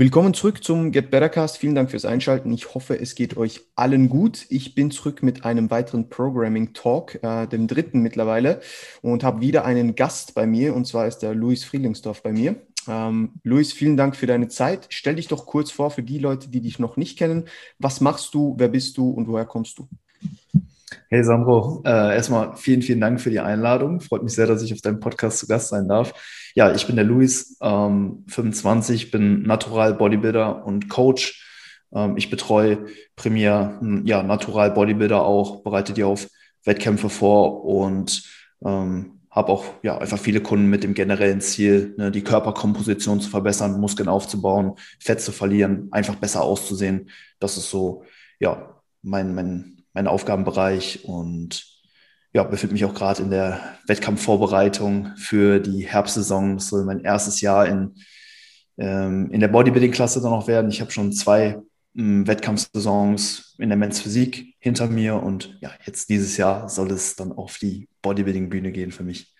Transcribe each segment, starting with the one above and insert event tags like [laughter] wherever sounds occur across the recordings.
Willkommen zurück zum Get Better Cast. Vielen Dank fürs Einschalten. Ich hoffe, es geht euch allen gut. Ich bin zurück mit einem weiteren Programming Talk, äh, dem dritten mittlerweile, und habe wieder einen Gast bei mir, und zwar ist der Luis Friedlingsdorf bei mir. Ähm, Luis, vielen Dank für deine Zeit. Stell dich doch kurz vor für die Leute, die dich noch nicht kennen. Was machst du, wer bist du und woher kommst du? Hey Sandro, äh, erstmal vielen, vielen Dank für die Einladung. Freut mich sehr, dass ich auf deinem Podcast zu Gast sein darf. Ja, ich bin der Luis, ähm, 25, bin Natural Bodybuilder und Coach. Ähm, ich betreue primär hm, ja, Natural Bodybuilder auch, bereite die auf Wettkämpfe vor und ähm, habe auch ja, einfach viele Kunden mit dem generellen Ziel, ne, die Körperkomposition zu verbessern, Muskeln aufzubauen, Fett zu verlieren, einfach besser auszusehen. Das ist so ja, mein, mein mein Aufgabenbereich und ja, befinde mich auch gerade in der Wettkampfvorbereitung für die Herbstsaison. Das soll mein erstes Jahr in, ähm, in der Bodybuilding-Klasse dann noch werden. Ich habe schon zwei ähm, Wettkampfsaisons in der Men's Physik hinter mir und ja, jetzt dieses Jahr soll es dann auf die Bodybuilding-Bühne gehen für mich.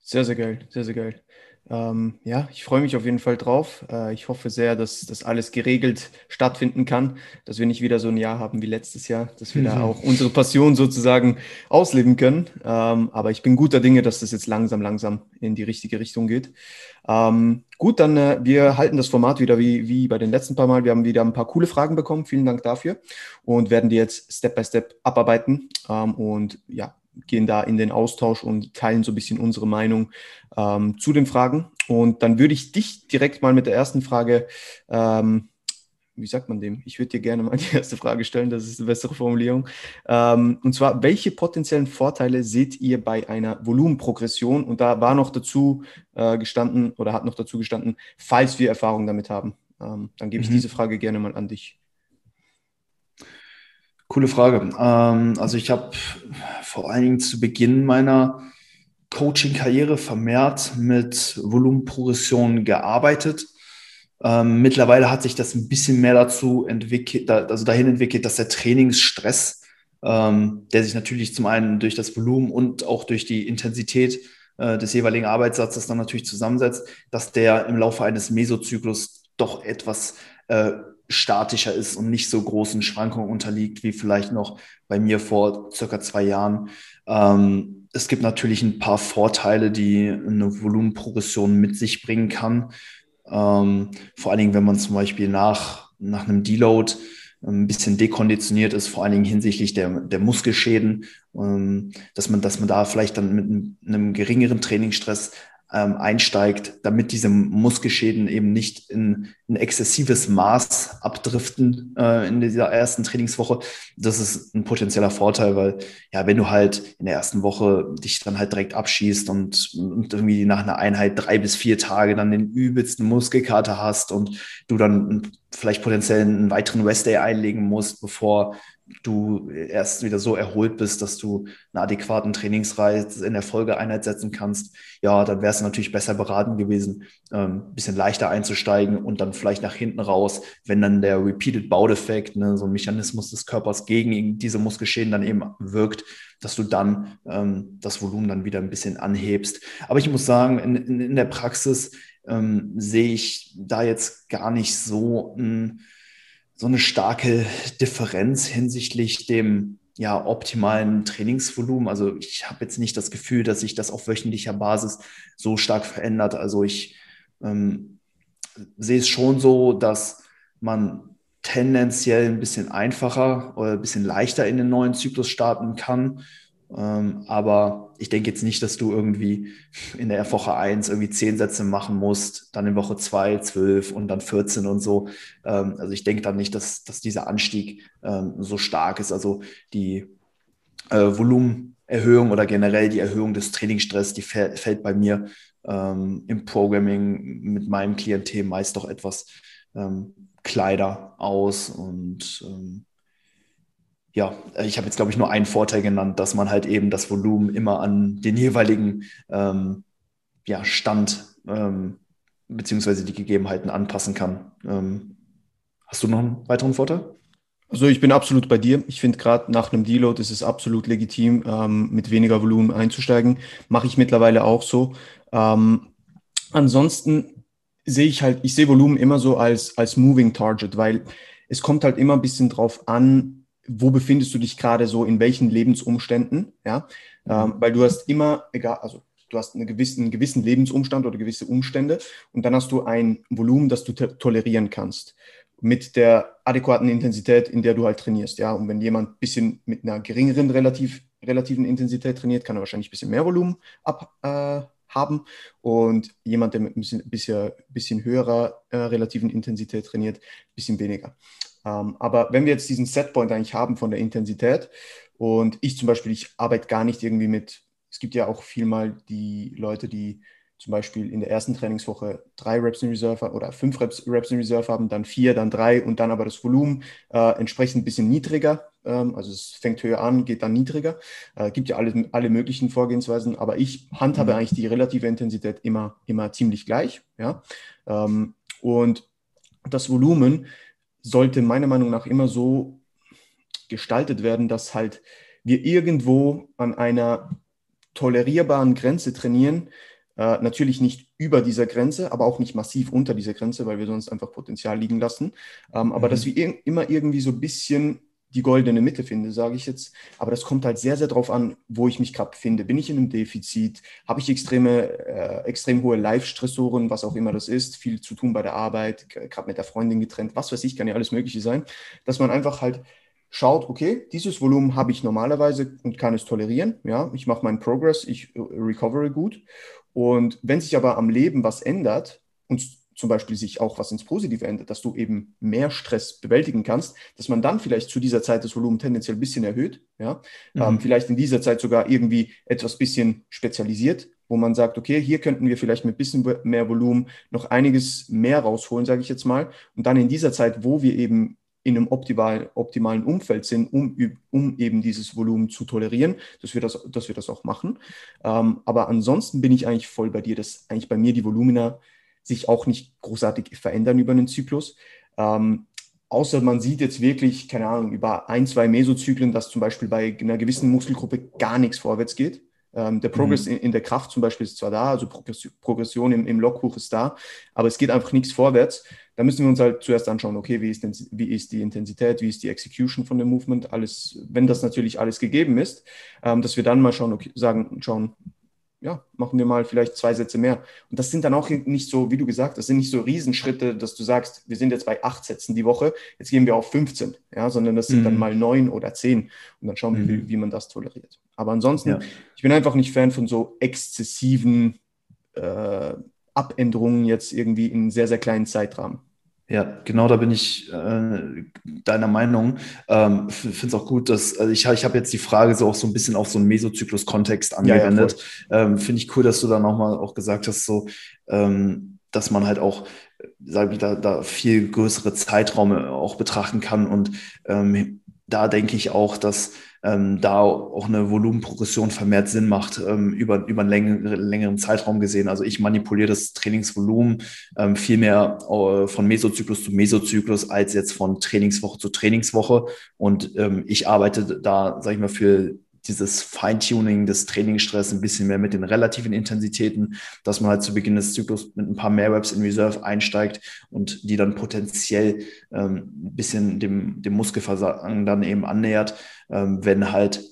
Sehr, sehr geil, sehr, sehr geil. Ähm, ja, ich freue mich auf jeden Fall drauf. Äh, ich hoffe sehr, dass das alles geregelt stattfinden kann, dass wir nicht wieder so ein Jahr haben wie letztes Jahr, dass wir mhm. da auch unsere Passion sozusagen ausleben können. Ähm, aber ich bin guter Dinge, dass das jetzt langsam, langsam in die richtige Richtung geht. Ähm, gut, dann äh, wir halten das Format wieder wie, wie bei den letzten paar Mal. Wir haben wieder ein paar coole Fragen bekommen. Vielen Dank dafür und werden die jetzt Step by Step abarbeiten. Ähm, und ja, gehen da in den Austausch und teilen so ein bisschen unsere Meinung ähm, zu den Fragen. Und dann würde ich dich direkt mal mit der ersten Frage, ähm, wie sagt man dem? Ich würde dir gerne mal [laughs] die erste Frage stellen, das ist eine bessere Formulierung. Ähm, und zwar, welche potenziellen Vorteile seht ihr bei einer Volumenprogression? Und da war noch dazu äh, gestanden oder hat noch dazu gestanden, falls wir Erfahrung damit haben. Ähm, dann gebe ich mhm. diese Frage gerne mal an dich. Coole Frage. Ähm, also ich habe vor allen Dingen zu Beginn meiner Coaching-Karriere vermehrt mit Volumenprogression gearbeitet. Ähm, mittlerweile hat sich das ein bisschen mehr dazu entwickelt, also dahin entwickelt, dass der Trainingsstress, ähm, der sich natürlich zum einen durch das Volumen und auch durch die Intensität äh, des jeweiligen Arbeitssatzes dann natürlich zusammensetzt, dass der im Laufe eines Mesozyklus doch etwas äh, statischer ist und nicht so großen Schwankungen unterliegt wie vielleicht noch bei mir vor circa zwei Jahren. Ähm, es gibt natürlich ein paar Vorteile, die eine Volumenprogression mit sich bringen kann. Ähm, vor allen Dingen, wenn man zum Beispiel nach, nach einem Deload ein bisschen dekonditioniert ist, vor allen Dingen hinsichtlich der, der Muskelschäden, ähm, dass, man, dass man da vielleicht dann mit einem geringeren Trainingsstress ähm, einsteigt, damit diese Muskelschäden eben nicht in ein exzessives Maß abdriften äh, in dieser ersten Trainingswoche. Das ist ein potenzieller Vorteil, weil ja, wenn du halt in der ersten Woche dich dann halt direkt abschießt und, und irgendwie nach einer Einheit drei bis vier Tage dann den übelsten Muskelkater hast und du dann vielleicht potenziell einen weiteren Rest Day einlegen musst, bevor du erst wieder so erholt bist, dass du einen adäquaten Trainingsreiz in der Folgeeinheit setzen kannst, ja, dann wäre es natürlich besser beraten gewesen, ähm, ein bisschen leichter einzusteigen und dann vielleicht nach hinten raus, wenn dann der Repeated Bout-Effekt, ne, so ein Mechanismus des Körpers gegen diese Muskelschäden dann eben wirkt, dass du dann ähm, das Volumen dann wieder ein bisschen anhebst. Aber ich muss sagen, in, in, in der Praxis ähm, sehe ich da jetzt gar nicht so ein so eine starke Differenz hinsichtlich dem ja, optimalen Trainingsvolumen. Also ich habe jetzt nicht das Gefühl, dass sich das auf wöchentlicher Basis so stark verändert. Also ich ähm, sehe es schon so, dass man tendenziell ein bisschen einfacher oder ein bisschen leichter in den neuen Zyklus starten kann ähm, aber ich denke jetzt nicht, dass du irgendwie in der Woche 1 irgendwie 10 Sätze machen musst, dann in Woche 2 12 und dann 14 und so. Ähm, also ich denke dann nicht, dass, dass dieser Anstieg ähm, so stark ist. Also die äh, Volumenerhöhung oder generell die Erhöhung des Trainingsstress, die fällt bei mir ähm, im Programming mit meinem Klientel meist doch etwas ähm, kleider aus und ähm, ja, ich habe jetzt, glaube ich, nur einen Vorteil genannt, dass man halt eben das Volumen immer an den jeweiligen ähm, ja, Stand ähm, beziehungsweise die Gegebenheiten anpassen kann. Ähm, hast du noch einen weiteren Vorteil? Also ich bin absolut bei dir. Ich finde gerade nach einem Deload ist es absolut legitim, ähm, mit weniger Volumen einzusteigen. Mache ich mittlerweile auch so. Ähm, ansonsten sehe ich halt, ich sehe Volumen immer so als, als Moving Target, weil es kommt halt immer ein bisschen drauf an, wo befindest du dich gerade so, in welchen Lebensumständen, ja, ähm, weil du hast immer, egal, also du hast eine gewissen, einen gewissen Lebensumstand oder gewisse Umstände und dann hast du ein Volumen, das du tolerieren kannst mit der adäquaten Intensität, in der du halt trainierst, ja, und wenn jemand ein bisschen mit einer geringeren relativ, relativen Intensität trainiert, kann er wahrscheinlich ein bisschen mehr Volumen ab, äh, haben und jemand, der mit ein bisschen, bisschen, bisschen höherer äh, relativen Intensität trainiert, ein bisschen weniger. Ähm, aber wenn wir jetzt diesen Setpoint eigentlich haben von der Intensität und ich zum Beispiel, ich arbeite gar nicht irgendwie mit, es gibt ja auch viel mal die Leute, die zum Beispiel in der ersten Trainingswoche drei Reps in Reserve oder fünf Reps, Reps in Reserve haben, dann vier, dann drei und dann aber das Volumen äh, entsprechend ein bisschen niedriger. Ähm, also es fängt höher an, geht dann niedriger. Äh, gibt ja alle, alle möglichen Vorgehensweisen, aber ich handhabe mhm. eigentlich die relative Intensität immer, immer ziemlich gleich. Ja? Ähm, und das Volumen sollte meiner Meinung nach immer so gestaltet werden, dass halt wir irgendwo an einer tolerierbaren Grenze trainieren, äh, natürlich nicht über dieser Grenze, aber auch nicht massiv unter dieser Grenze, weil wir sonst einfach Potenzial liegen lassen. Ähm, aber mhm. dass wir ir immer irgendwie so ein bisschen die goldene Mitte finden, sage ich jetzt. Aber das kommt halt sehr, sehr darauf an, wo ich mich gerade befinde. Bin ich in einem Defizit? Habe ich extreme, äh, extrem hohe Live-Stressoren, was auch immer das ist? Viel zu tun bei der Arbeit, gerade mit der Freundin getrennt, was weiß ich, kann ja alles Mögliche sein. Dass man einfach halt schaut, okay, dieses Volumen habe ich normalerweise und kann es tolerieren. Ja, ich mache meinen Progress, ich äh, recovere gut. Und wenn sich aber am Leben was ändert und zum Beispiel sich auch was ins Positive ändert, dass du eben mehr Stress bewältigen kannst, dass man dann vielleicht zu dieser Zeit das Volumen tendenziell ein bisschen erhöht, ja, mhm. ähm, vielleicht in dieser Zeit sogar irgendwie etwas bisschen spezialisiert, wo man sagt, okay, hier könnten wir vielleicht mit ein bisschen mehr Volumen noch einiges mehr rausholen, sage ich jetzt mal, und dann in dieser Zeit, wo wir eben in einem optimalen, optimalen Umfeld sind, um, um eben dieses Volumen zu tolerieren, dass wir das, dass wir das auch machen. Ähm, aber ansonsten bin ich eigentlich voll bei dir, dass eigentlich bei mir die Volumina sich auch nicht großartig verändern über einen Zyklus. Ähm, außer man sieht jetzt wirklich, keine Ahnung, über ein, zwei Mesozyklen, dass zum Beispiel bei einer gewissen Muskelgruppe gar nichts vorwärts geht. Ähm, der Progress mhm. in, in, der Kraft zum Beispiel ist zwar da, also Progression im, im Logbuch ist da, aber es geht einfach nichts vorwärts. Da müssen wir uns halt zuerst anschauen, okay, wie ist, denn, wie ist die Intensität, wie ist die Execution von dem Movement, alles, wenn das natürlich alles gegeben ist, ähm, dass wir dann mal schauen, okay, sagen, schauen, ja, machen wir mal vielleicht zwei Sätze mehr. Und das sind dann auch nicht so, wie du gesagt hast, das sind nicht so Riesenschritte, dass du sagst, wir sind jetzt bei acht Sätzen die Woche, jetzt gehen wir auf 15, ja, sondern das sind mhm. dann mal neun oder zehn. Und dann schauen wir, mhm. wie, wie, man das toleriert. Aber ansonsten, ja. ich bin einfach nicht Fan von so exzessiven äh, Abänderungen jetzt irgendwie in sehr, sehr kleinen Zeitrahmen. Ja, genau, da bin ich äh, deiner Meinung. Ähm, Finde es auch gut, dass also ich, ich habe jetzt die Frage so auch so ein bisschen auf so einen Mesozyklus-Kontext angewendet. Ja, ja, ähm, Finde ich cool, dass du da nochmal auch gesagt hast, so, ähm, dass man halt auch, sage ich, da, da viel größere Zeiträume auch betrachten kann. Und ähm, da denke ich auch, dass ähm, da auch eine Volumenprogression vermehrt Sinn macht, ähm, über, über einen längeren, längeren Zeitraum gesehen. Also ich manipuliere das Trainingsvolumen ähm, viel mehr äh, von Mesozyklus zu Mesozyklus als jetzt von Trainingswoche zu Trainingswoche. Und ähm, ich arbeite da, sage ich mal, für dieses Feintuning des Trainingsstress ein bisschen mehr mit den relativen Intensitäten, dass man halt zu Beginn des Zyklus mit ein paar mehr Reps in Reserve einsteigt und die dann potenziell ähm, ein bisschen dem, dem Muskelversagen dann eben annähert, ähm, wenn halt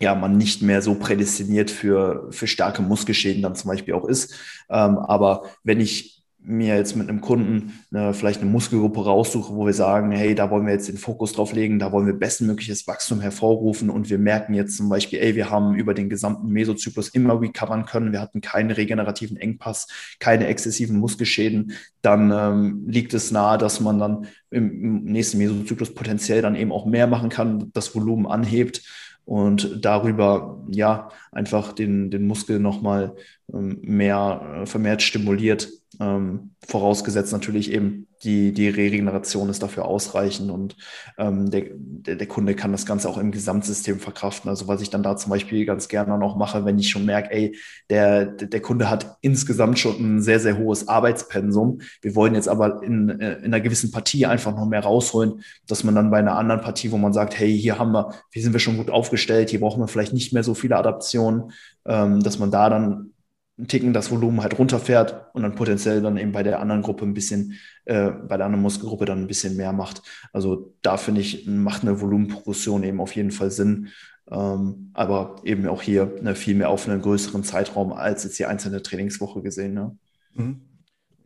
ja, man nicht mehr so prädestiniert für, für starke Muskelschäden dann zum Beispiel auch ist. Ähm, aber wenn ich mir jetzt mit einem Kunden eine, vielleicht eine Muskelgruppe raussuche, wo wir sagen, hey, da wollen wir jetzt den Fokus drauf legen, da wollen wir bestmögliches Wachstum hervorrufen und wir merken jetzt zum Beispiel, ey, wir haben über den gesamten Mesozyklus immer recovern können, wir hatten keinen regenerativen Engpass, keine exzessiven Muskelschäden, dann ähm, liegt es nahe, dass man dann im, nächsten Mesozyklus potenziell dann eben auch mehr machen kann, das Volumen anhebt und darüber ja einfach den, den Muskel nochmal ähm, mehr äh, vermehrt stimuliert ähm, vorausgesetzt natürlich eben die, die Regeneration ist dafür ausreichend und ähm, der, der, der, Kunde kann das Ganze auch im Gesamtsystem verkraften. Also was ich dann da zum Beispiel ganz gerne noch mache, wenn ich schon merke, ey, der, der Kunde hat insgesamt schon ein sehr, sehr hohes Arbeitspensum. Wir wollen jetzt aber in, äh, in einer gewissen Partie einfach noch mehr rausholen, dass man dann bei einer anderen Partie, wo man sagt, hey, hier haben wir, hier sind wir schon gut aufgestellt, hier brauchen wir vielleicht nicht mehr so viele Adaptionen, ähm, dass man da dann einen Ticken das Volumen halt runterfährt und dann potenziell dann eben bei der anderen Gruppe ein bisschen, äh, bei der anderen Muskelgruppe dann ein bisschen mehr macht. Also da finde ich, macht eine Volumenprogression eben auf jeden Fall Sinn. Ähm, aber eben auch hier eine viel mehr auf einen größeren Zeitraum als jetzt die einzelne Trainingswoche gesehen. Ne? Mhm.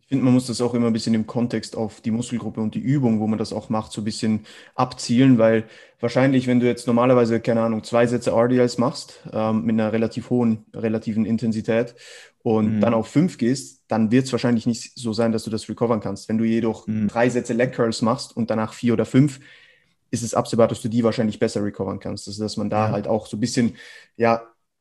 Ich finde, man muss das auch immer ein bisschen im Kontext auf die Muskelgruppe und die Übung, wo man das auch macht, so ein bisschen abzielen, weil wahrscheinlich, wenn du jetzt normalerweise, keine Ahnung, zwei Sätze RDLs machst, ähm, mit einer relativ hohen relativen Intensität und mhm. dann auf fünf gehst, dann wird es wahrscheinlich nicht so sein, dass du das recovern kannst. Wenn du jedoch mhm. drei Sätze Leg Curls machst und danach vier oder fünf, ist es absehbar, dass du die wahrscheinlich besser recovern kannst. Also, dass man da ja. halt auch so ein bisschen, ja,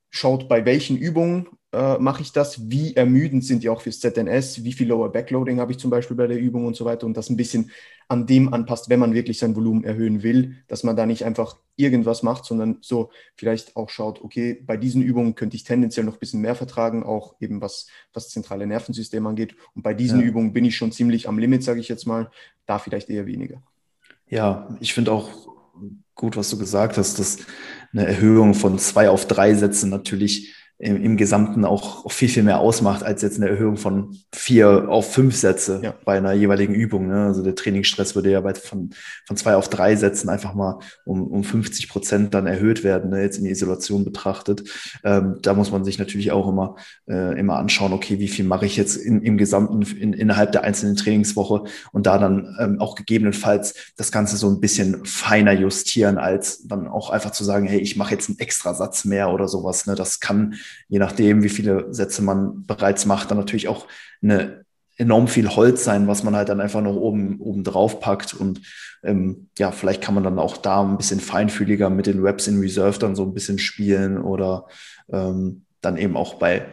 schaut, bei welchen Übungen äh, mache ich das, wie ermüdend sind die auch fürs ZNS, wie viel Lower Backloading habe ich zum Beispiel bei der Übung und so weiter und das ein bisschen an dem anpasst, wenn man wirklich sein Volumen erhöhen will, dass man da nicht einfach irgendwas macht, sondern so vielleicht auch schaut, okay, bei diesen Übungen könnte ich tendenziell noch ein bisschen mehr vertragen, auch eben was, was das zentrale Nervensystem angeht und bei diesen ja. Übungen bin ich schon ziemlich am Limit, sage ich jetzt mal, da vielleicht eher weniger. Ja, ich finde auch gut, was du gesagt hast, dass eine Erhöhung von zwei auf drei Sätzen natürlich im, im Gesamten auch, viel, viel mehr ausmacht als jetzt eine Erhöhung von vier auf fünf Sätze ja. bei einer jeweiligen Übung. Ne? Also der Trainingsstress würde ja bei, von, von zwei auf drei Sätzen einfach mal um, um 50 Prozent dann erhöht werden, ne? jetzt in die Isolation betrachtet. Ähm, da muss man sich natürlich auch immer, äh, immer anschauen, okay, wie viel mache ich jetzt in, im Gesamten in, innerhalb der einzelnen Trainingswoche und da dann ähm, auch gegebenenfalls das Ganze so ein bisschen feiner justieren, als dann auch einfach zu sagen, hey, ich mache jetzt einen extra Satz mehr oder sowas. Ne? Das kann je nachdem, wie viele Sätze man bereits macht, dann natürlich auch eine enorm viel Holz sein, was man halt dann einfach noch oben, oben drauf packt. Und ähm, ja, vielleicht kann man dann auch da ein bisschen feinfühliger mit den Reps in Reserve dann so ein bisschen spielen oder ähm, dann eben auch bei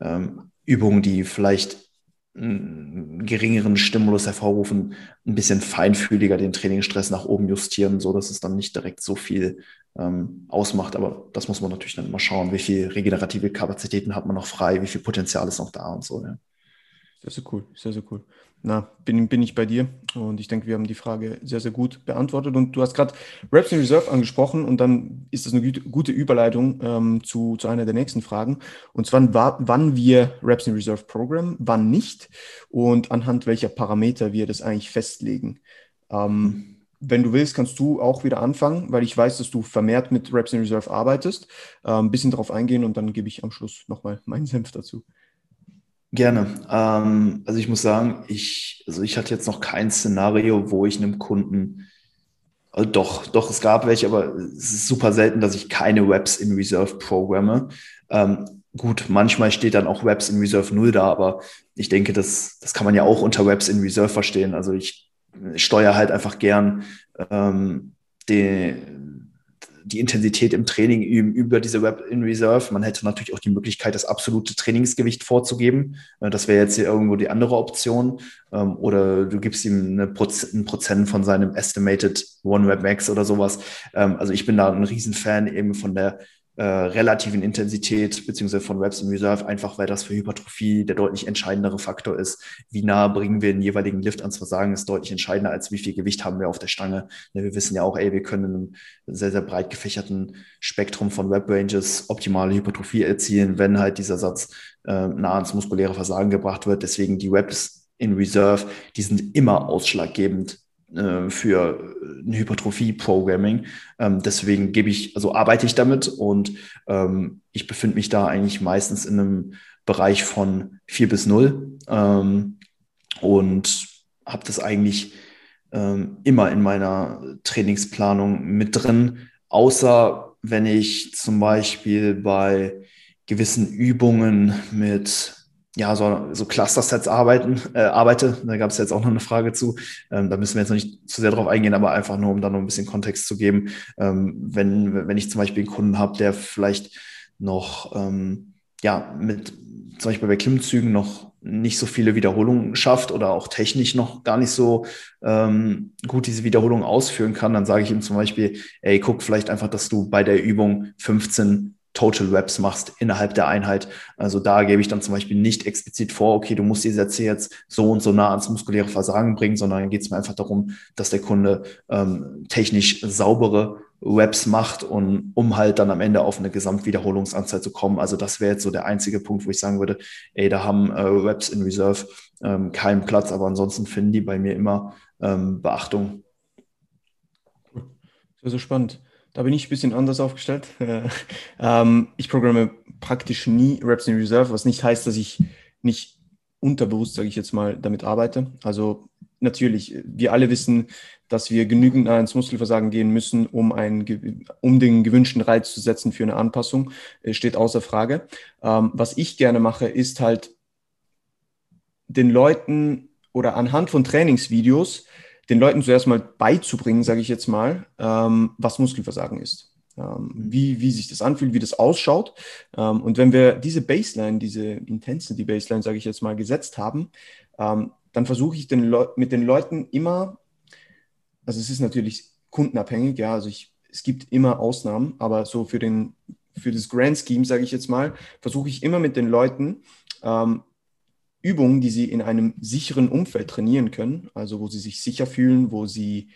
ähm, Übungen, die vielleicht geringeren Stimulus hervorrufen, ein bisschen feinfühliger den Trainingsstress nach oben justieren, so dass es dann nicht direkt so viel ähm, ausmacht. Aber das muss man natürlich dann immer schauen, wie viel regenerative Kapazitäten hat man noch frei, wie viel Potenzial ist noch da und so. Ja. Sehr, sehr cool, sehr, sehr cool. Na, bin, bin ich bei dir und ich denke, wir haben die Frage sehr, sehr gut beantwortet. Und du hast gerade Reps in Reserve angesprochen und dann ist das eine gute Überleitung ähm, zu, zu einer der nächsten Fragen. Und zwar, wann wir Reps in Reserve Program, wann nicht und anhand welcher Parameter wir das eigentlich festlegen. Ähm, wenn du willst, kannst du auch wieder anfangen, weil ich weiß, dass du vermehrt mit Reps in Reserve arbeitest. Äh, ein bisschen darauf eingehen und dann gebe ich am Schluss nochmal meinen Senf dazu. Gerne. Ähm, also ich muss sagen, ich, also ich hatte jetzt noch kein Szenario, wo ich einem Kunden, also doch, doch, es gab welche, aber es ist super selten, dass ich keine Webs in Reserve programme. Ähm, gut, manchmal steht dann auch Webs in Reserve 0 da, aber ich denke, das, das kann man ja auch unter Webs in Reserve verstehen. Also ich steuere halt einfach gern ähm, die, die Intensität im Training üben über diese Web in Reserve. Man hätte natürlich auch die Möglichkeit, das absolute Trainingsgewicht vorzugeben. Äh, das wäre jetzt hier irgendwo die andere Option. Ähm, oder du gibst ihm eine Proz ein Prozent von seinem Estimated One Web Max oder sowas. Ähm, also ich bin da ein Riesenfan eben von der äh, relativen Intensität beziehungsweise von Reps in Reserve, einfach weil das für Hypertrophie der deutlich entscheidendere Faktor ist. Wie nah bringen wir den jeweiligen Lift ans Versagen, ist deutlich entscheidender, als wie viel Gewicht haben wir auf der Stange. Ja, wir wissen ja auch, ey, wir können in einem sehr, sehr breit gefächerten Spektrum von Rep Ranges optimale Hypertrophie erzielen, wenn halt dieser Satz äh, nah ans muskuläre Versagen gebracht wird. Deswegen die Reps in Reserve, die sind immer ausschlaggebend äh, für ein Hypertrophie-Programming. Ähm, deswegen gebe ich, also arbeite ich damit und ähm, ich befinde mich da eigentlich meistens in einem Bereich von 4 bis 0 ähm, und habe das eigentlich ähm, immer in meiner Trainingsplanung mit drin, außer wenn ich zum Beispiel bei gewissen Übungen mit ja, so, so Cluster-Sets arbeiten, äh, arbeite. Da gab es jetzt auch noch eine Frage zu. Ähm, da müssen wir jetzt noch nicht zu sehr drauf eingehen, aber einfach nur, um da noch ein bisschen Kontext zu geben. Ähm, wenn, wenn ich zum Beispiel einen Kunden habe, der vielleicht noch ähm, ja, mit zum Beispiel bei Klimmzügen noch nicht so viele Wiederholungen schafft oder auch technisch noch gar nicht so ähm, gut diese Wiederholungen ausführen kann, dann sage ich ihm zum Beispiel, ey, guck vielleicht einfach, dass du bei der Übung 15 Total Reps machst innerhalb der Einheit. Also da gebe ich dann zum Beispiel nicht explizit vor, okay, du musst die Sätze jetzt so und so nah ans muskuläre Versagen bringen, sondern geht es mir einfach darum, dass der Kunde ähm, technisch saubere Reps macht und um halt dann am Ende auf eine Gesamtwiederholungsanzahl zu kommen. Also das wäre jetzt so der einzige Punkt, wo ich sagen würde, ey, da haben äh, Reps in Reserve ähm, keinen Platz, aber ansonsten finden die bei mir immer ähm, Beachtung. Sehr, sehr spannend. Da bin ich ein bisschen anders aufgestellt. [laughs] ähm, ich programme praktisch nie Reps in Reserve, was nicht heißt, dass ich nicht unterbewusst, sage ich jetzt mal, damit arbeite. Also natürlich, wir alle wissen, dass wir genügend ins Muskelversagen gehen müssen, um, ein, um den gewünschten Reiz zu setzen für eine Anpassung, steht außer Frage. Ähm, was ich gerne mache, ist halt den Leuten oder anhand von Trainingsvideos den Leuten zuerst mal beizubringen, sage ich jetzt mal, ähm, was Muskelversagen ist. Ähm, wie, wie sich das anfühlt, wie das ausschaut. Ähm, und wenn wir diese Baseline, diese Intensity Baseline, sage ich jetzt mal, gesetzt haben, ähm, dann versuche ich den mit den Leuten immer also es ist natürlich kundenabhängig, ja, also ich, es gibt immer Ausnahmen, aber so für den, für das Grand Scheme, sage ich jetzt mal, versuche ich immer mit den Leuten ähm, Übungen, die sie in einem sicheren Umfeld trainieren können, also wo sie sich sicher fühlen, wo sie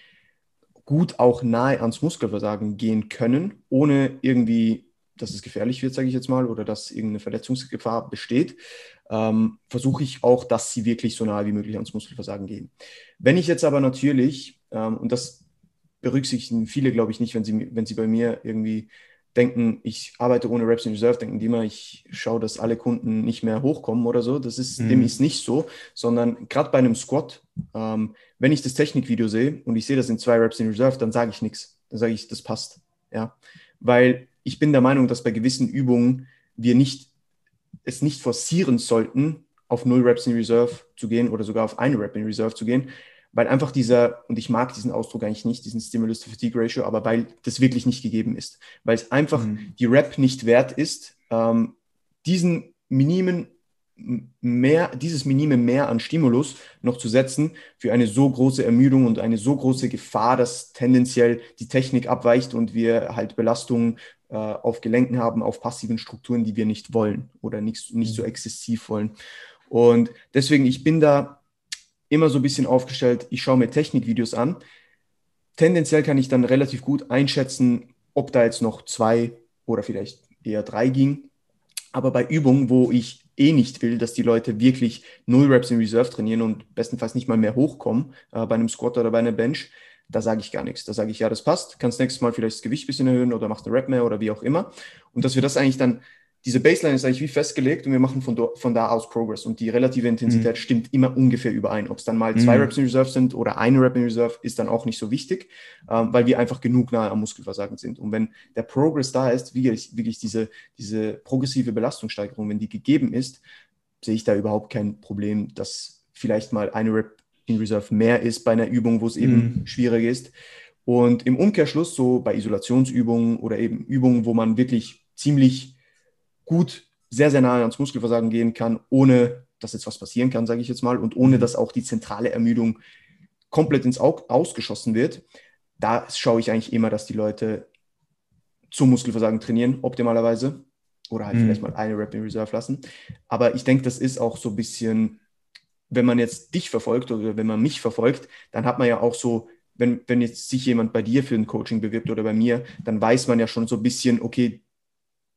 gut auch nahe ans Muskelversagen gehen können, ohne irgendwie, dass es gefährlich wird, sage ich jetzt mal, oder dass irgendeine Verletzungsgefahr besteht, ähm, versuche ich auch, dass sie wirklich so nahe wie möglich ans Muskelversagen gehen. Wenn ich jetzt aber natürlich ähm, und das berücksichtigen viele, glaube ich, nicht, wenn sie, wenn sie bei mir irgendwie denken, ich arbeite ohne Reps in Reserve, denken die immer, ich schaue, dass alle Kunden nicht mehr hochkommen oder so. Das ist, mhm. dem ist nicht so, sondern gerade bei einem Squat, ähm, wenn ich das Technikvideo sehe und ich sehe das in zwei Reps in Reserve, dann sage ich nichts. Dann sage ich, das passt. Ja, weil ich bin der Meinung, dass bei gewissen Übungen wir nicht, es nicht forcieren sollten, auf null Reps in Reserve zu gehen oder sogar auf eine Rep in Reserve zu gehen, weil einfach dieser, und ich mag diesen Ausdruck eigentlich nicht, diesen Stimulus-to-Fatigue-Ratio, aber weil das wirklich nicht gegeben ist. Weil es einfach mhm. die Rap nicht wert ist, ähm, diesen minimen mehr, dieses minime Mehr an Stimulus noch zu setzen für eine so große Ermüdung und eine so große Gefahr, dass tendenziell die Technik abweicht und wir halt Belastungen äh, auf Gelenken haben, auf passiven Strukturen, die wir nicht wollen oder nicht, nicht so mhm. exzessiv wollen. Und deswegen, ich bin da immer so ein bisschen aufgestellt, ich schaue mir Technikvideos an. Tendenziell kann ich dann relativ gut einschätzen, ob da jetzt noch zwei oder vielleicht eher drei ging. Aber bei Übungen, wo ich eh nicht will, dass die Leute wirklich null Reps in Reserve trainieren und bestenfalls nicht mal mehr hochkommen äh, bei einem Squat oder bei einer Bench, da sage ich gar nichts. Da sage ich, ja, das passt, kannst nächstes Mal vielleicht das Gewicht ein bisschen erhöhen oder machst eine Rep mehr oder wie auch immer. Und dass wir das eigentlich dann diese Baseline ist eigentlich wie festgelegt und wir machen von, do, von da aus Progress und die relative Intensität mhm. stimmt immer ungefähr überein. Ob es dann mal zwei mhm. Reps in Reserve sind oder eine Rep in Reserve, ist dann auch nicht so wichtig, ähm, weil wir einfach genug nahe am Muskelversagen sind. Und wenn der Progress da ist, wirklich, wirklich diese, diese progressive Belastungssteigerung, wenn die gegeben ist, sehe ich da überhaupt kein Problem, dass vielleicht mal eine Rep in Reserve mehr ist bei einer Übung, wo es eben mhm. schwierig ist. Und im Umkehrschluss, so bei Isolationsübungen oder eben Übungen, wo man wirklich ziemlich gut sehr, sehr nahe ans Muskelversagen gehen kann, ohne dass jetzt was passieren kann, sage ich jetzt mal, und ohne mhm. dass auch die zentrale Ermüdung komplett ins Auge ausgeschossen wird. Da schaue ich eigentlich immer, dass die Leute zum Muskelversagen trainieren, optimalerweise. Oder halt mhm. vielleicht mal eine Rep in Reserve lassen. Aber ich denke, das ist auch so ein bisschen, wenn man jetzt dich verfolgt oder wenn man mich verfolgt, dann hat man ja auch so, wenn, wenn jetzt sich jemand bei dir für ein Coaching bewirbt oder bei mir, dann weiß man ja schon so ein bisschen, okay,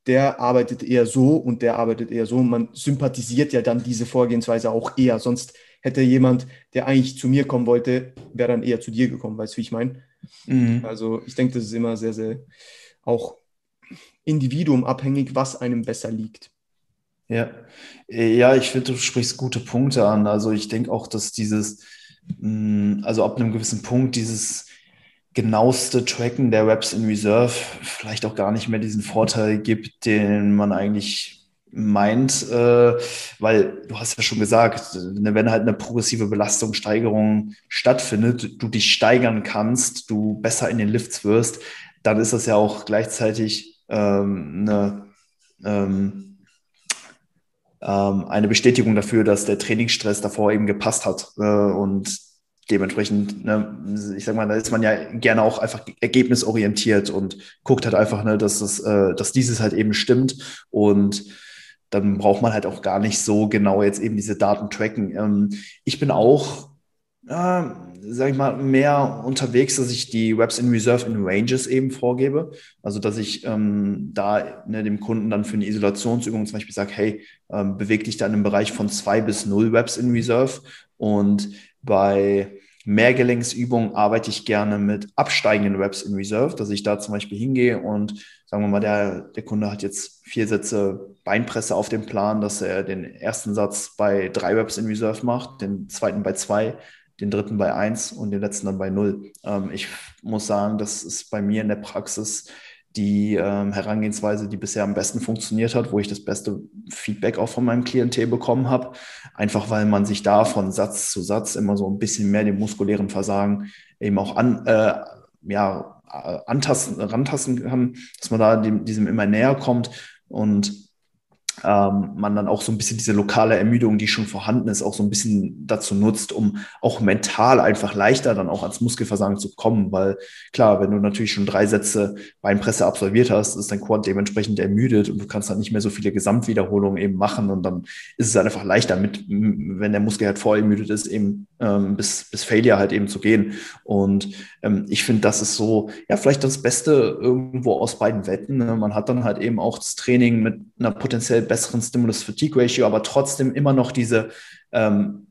der arbeitet eher so und der arbeitet eher so. Man sympathisiert ja dann diese Vorgehensweise auch eher. Sonst hätte jemand, der eigentlich zu mir kommen wollte, wäre dann eher zu dir gekommen. Weißt du, wie ich meine? Mhm. Also ich denke, das ist immer sehr, sehr auch individuumabhängig, was einem besser liegt. Ja, ja, ich finde, du sprichst gute Punkte an. Also ich denke auch, dass dieses, mm, also ab einem gewissen Punkt dieses genaueste Tracken der Reps in Reserve vielleicht auch gar nicht mehr diesen Vorteil gibt, den man eigentlich meint, äh, weil du hast ja schon gesagt, ne, wenn halt eine progressive Belastungssteigerung stattfindet, du dich steigern kannst, du besser in den Lifts wirst, dann ist das ja auch gleichzeitig ähm, eine, ähm, ähm, eine Bestätigung dafür, dass der Trainingsstress davor eben gepasst hat. Äh, und dementsprechend, ne, ich sag mal, da ist man ja gerne auch einfach ergebnisorientiert und guckt halt einfach, ne, dass, das, äh, dass dieses halt eben stimmt und dann braucht man halt auch gar nicht so genau jetzt eben diese Daten tracken. Ähm, ich bin auch äh, sag ich mal, mehr unterwegs, dass ich die Reps in Reserve in Ranges eben vorgebe. Also, dass ich ähm, da ne, dem Kunden dann für eine Isolationsübung zum Beispiel sage, hey, ähm, beweg dich da in einem Bereich von zwei bis null Reps in Reserve. Und bei Mehrgelenksübungen arbeite ich gerne mit absteigenden Reps in Reserve, dass ich da zum Beispiel hingehe und sagen wir mal, der, der Kunde hat jetzt vier Sätze Beinpresse auf dem Plan, dass er den ersten Satz bei drei Reps in Reserve macht, den zweiten bei zwei, den dritten bei eins und den letzten dann bei null. Ähm, ich muss sagen, das ist bei mir in der Praxis die ähm, Herangehensweise, die bisher am besten funktioniert hat, wo ich das beste Feedback auch von meinem Klientel bekommen habe. Einfach weil man sich da von Satz zu Satz immer so ein bisschen mehr dem muskulären Versagen eben auch an, äh, ja, äh, antasten, rantasten kann, dass man da dem, diesem immer näher kommt und ähm, man dann auch so ein bisschen diese lokale Ermüdung, die schon vorhanden ist, auch so ein bisschen dazu nutzt, um auch mental einfach leichter dann auch ans Muskelversagen zu kommen. Weil klar, wenn du natürlich schon drei Sätze Beinpresse absolviert hast, ist dein Quad dementsprechend ermüdet und du kannst dann nicht mehr so viele Gesamtwiederholungen eben machen und dann ist es halt einfach leichter mit, wenn der Muskel halt voll ist, eben ähm, bis, bis Failure halt eben zu gehen. Und ähm, ich finde, das ist so, ja, vielleicht das Beste irgendwo aus beiden Wetten. Ne? Man hat dann halt eben auch das Training mit einer potenziell besseren Stimulus-Fatigue-Ratio, aber trotzdem immer noch diese ähm,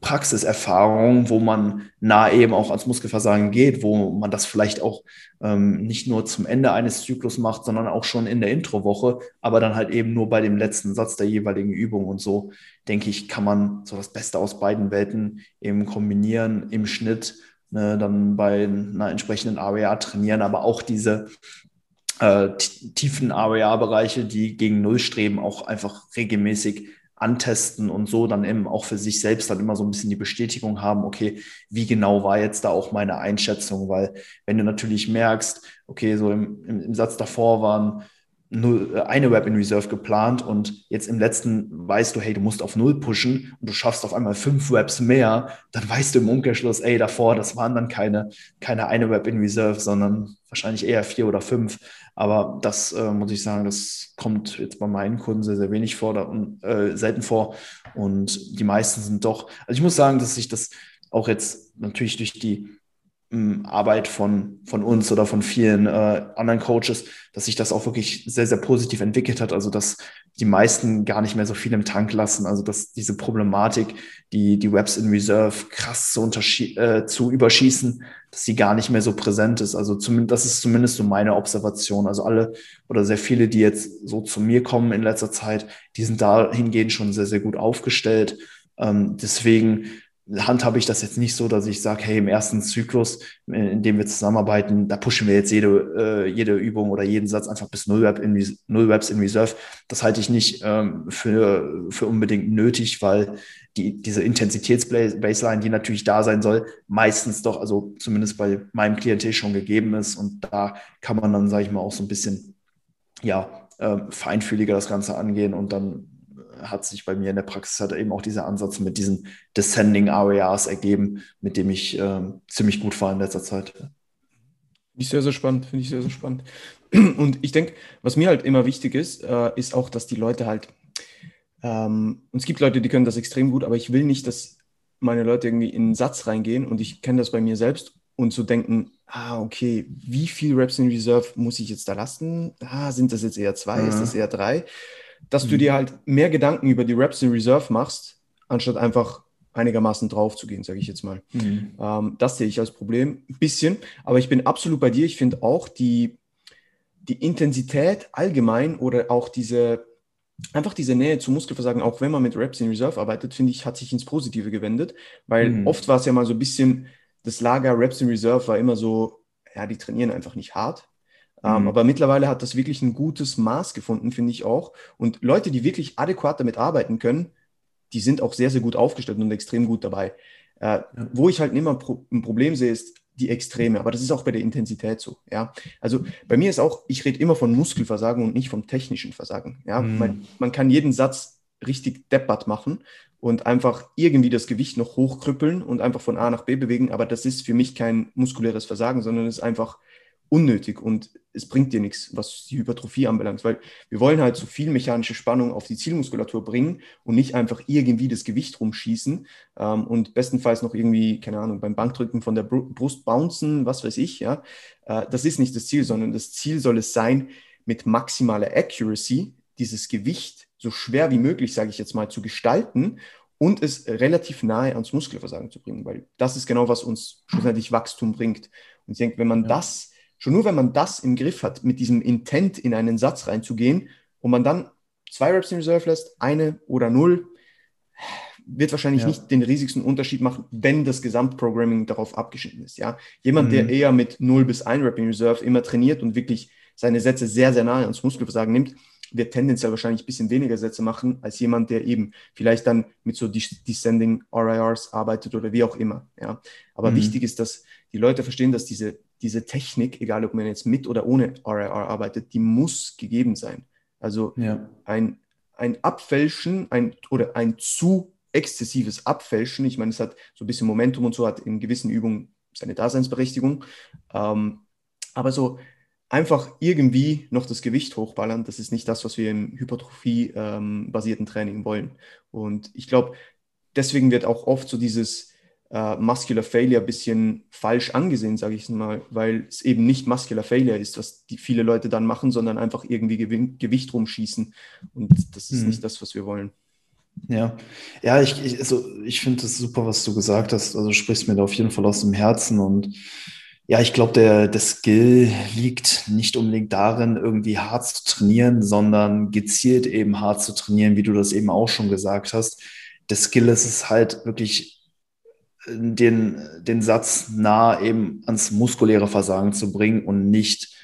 Praxiserfahrung, wo man nah eben auch ans Muskelversagen geht, wo man das vielleicht auch ähm, nicht nur zum Ende eines Zyklus macht, sondern auch schon in der Introwoche, aber dann halt eben nur bei dem letzten Satz der jeweiligen Übung. Und so, denke ich, kann man so das Beste aus beiden Welten eben kombinieren im Schnitt, ne, dann bei einer entsprechenden AWA trainieren, aber auch diese äh, tiefen AWA-Bereiche, die gegen Null streben, auch einfach regelmäßig antesten und so dann eben auch für sich selbst dann immer so ein bisschen die Bestätigung haben, okay, wie genau war jetzt da auch meine Einschätzung? Weil wenn du natürlich merkst, okay, so im, im, im Satz davor waren null, äh, eine Web in Reserve geplant und jetzt im letzten weißt du, hey, du musst auf null pushen und du schaffst auf einmal fünf Webs mehr, dann weißt du im Umkehrschluss, ey, davor, das waren dann keine, keine eine Web in Reserve, sondern wahrscheinlich eher vier oder fünf. Aber das äh, muss ich sagen, das kommt jetzt bei meinen Kunden sehr, sehr wenig vor, da, äh, selten vor. Und die meisten sind doch, also ich muss sagen, dass sich das auch jetzt natürlich durch die Arbeit von, von uns oder von vielen äh, anderen Coaches, dass sich das auch wirklich sehr, sehr positiv entwickelt hat. Also, dass die meisten gar nicht mehr so viel im Tank lassen. Also, dass diese Problematik, die, die Webs in Reserve krass zu, äh, zu überschießen, dass sie gar nicht mehr so präsent ist. Also, zumindest, das ist zumindest so meine Observation. Also, alle oder sehr viele, die jetzt so zu mir kommen in letzter Zeit, die sind dahingehend schon sehr, sehr gut aufgestellt. Ähm, deswegen, handhabe ich das jetzt nicht so, dass ich sage, hey, im ersten Zyklus, äh, in dem wir zusammenarbeiten, da pushen wir jetzt jede, äh, jede Übung oder jeden Satz einfach bis null, Web in, null Reps in Reserve. Das halte ich nicht ähm, für, für unbedingt nötig, weil die, diese Intensitätsbaseline, die natürlich da sein soll, meistens doch, also zumindest bei meinem Klientel schon gegeben ist. Und da kann man dann, sage ich mal, auch so ein bisschen, ja, äh, feinfühliger das Ganze angehen und dann hat sich bei mir in der Praxis halt eben auch dieser Ansatz mit diesen Descending Areas ergeben, mit dem ich äh, ziemlich gut war in letzter Zeit. Finde ich sehr, sehr spannend, finde ich sehr, sehr spannend. [clears throat] Und ich denke, was mir halt immer wichtig ist, äh, ist auch, dass die Leute halt, ähm, und es gibt Leute, die können das extrem gut, aber ich will nicht, dass meine Leute irgendwie in einen Satz reingehen und ich kenne das bei mir selbst und zu so denken, ah, okay, wie viel Reps in Reserve muss ich jetzt da lassen? Ah, sind das jetzt eher zwei, mhm. ist das eher drei? Dass mhm. du dir halt mehr Gedanken über die Reps in Reserve machst, anstatt einfach einigermaßen drauf zu gehen, sage ich jetzt mal. Mhm. Ähm, das sehe ich als Problem ein bisschen, aber ich bin absolut bei dir. Ich finde auch die, die Intensität allgemein oder auch diese einfach diese Nähe zu Muskelversagen, auch wenn man mit Reps in Reserve arbeitet, finde ich, hat sich ins Positive gewendet, weil mhm. oft war es ja mal so ein bisschen, das Lager Reps in Reserve war immer so, ja, die trainieren einfach nicht hart. Ähm, mhm. aber mittlerweile hat das wirklich ein gutes Maß gefunden, finde ich auch. Und Leute, die wirklich adäquat damit arbeiten können, die sind auch sehr, sehr gut aufgestellt und extrem gut dabei. Äh, ja. Wo ich halt immer ein Problem sehe, ist die Extreme, aber das ist auch bei der Intensität so. Ja, also bei mir ist auch, ich rede immer von Muskelversagen und nicht vom technischen Versagen. Ja, mhm. man, man, kann jeden Satz richtig deppert machen und einfach irgendwie das Gewicht noch hochkrüppeln und einfach von A nach B bewegen, aber das ist für mich kein muskuläres Versagen, sondern es ist einfach unnötig und es bringt dir nichts, was die Hypertrophie anbelangt, weil wir wollen halt so viel mechanische Spannung auf die Zielmuskulatur bringen und nicht einfach irgendwie das Gewicht rumschießen ähm, und bestenfalls noch irgendwie, keine Ahnung, beim Bankdrücken von der Brust bouncen, was weiß ich, ja. Äh, das ist nicht das Ziel, sondern das Ziel soll es sein, mit maximaler Accuracy dieses Gewicht so schwer wie möglich, sage ich jetzt mal, zu gestalten und es relativ nahe ans Muskelversagen zu bringen, weil das ist genau, was uns schlussendlich Wachstum bringt. Und ich denke, wenn man ja. das Schon nur, wenn man das im Griff hat, mit diesem Intent in einen Satz reinzugehen und man dann zwei Reps in Reserve lässt, eine oder null, wird wahrscheinlich ja. nicht den riesigsten Unterschied machen, wenn das Gesamtprogramming darauf abgeschnitten ist. Ja? Jemand, mhm. der eher mit 0 bis 1 Rep in Reserve immer trainiert und wirklich seine Sätze sehr, sehr nahe ans Muskelversagen nimmt, wird tendenziell wahrscheinlich ein bisschen weniger Sätze machen, als jemand, der eben vielleicht dann mit so Descending RIRs arbeitet oder wie auch immer. Ja? Aber mhm. wichtig ist, dass die Leute verstehen, dass diese diese Technik, egal ob man jetzt mit oder ohne RIR arbeitet, die muss gegeben sein. Also ja. ein, ein Abfälschen ein, oder ein zu exzessives Abfälschen, ich meine, es hat so ein bisschen Momentum und so, hat in gewissen Übungen seine Daseinsberechtigung. Ähm, aber so einfach irgendwie noch das Gewicht hochballern, das ist nicht das, was wir im Hypertrophie-basierten ähm, Training wollen. Und ich glaube, deswegen wird auch oft so dieses äh, Muscular Failure ein bisschen falsch angesehen, sage ich mal, weil es eben nicht Muscular Failure ist, was die viele Leute dann machen, sondern einfach irgendwie Gewin Gewicht rumschießen. Und das ist hm. nicht das, was wir wollen. Ja, ja, ich, ich, also ich finde es super, was du gesagt hast. Also sprichst mir da auf jeden Fall aus dem Herzen und ja, ich glaube, der, der Skill liegt nicht unbedingt darin, irgendwie hart zu trainieren, sondern gezielt eben hart zu trainieren, wie du das eben auch schon gesagt hast. Der Skill ist es halt wirklich den, den Satz nah eben ans muskuläre Versagen zu bringen und nicht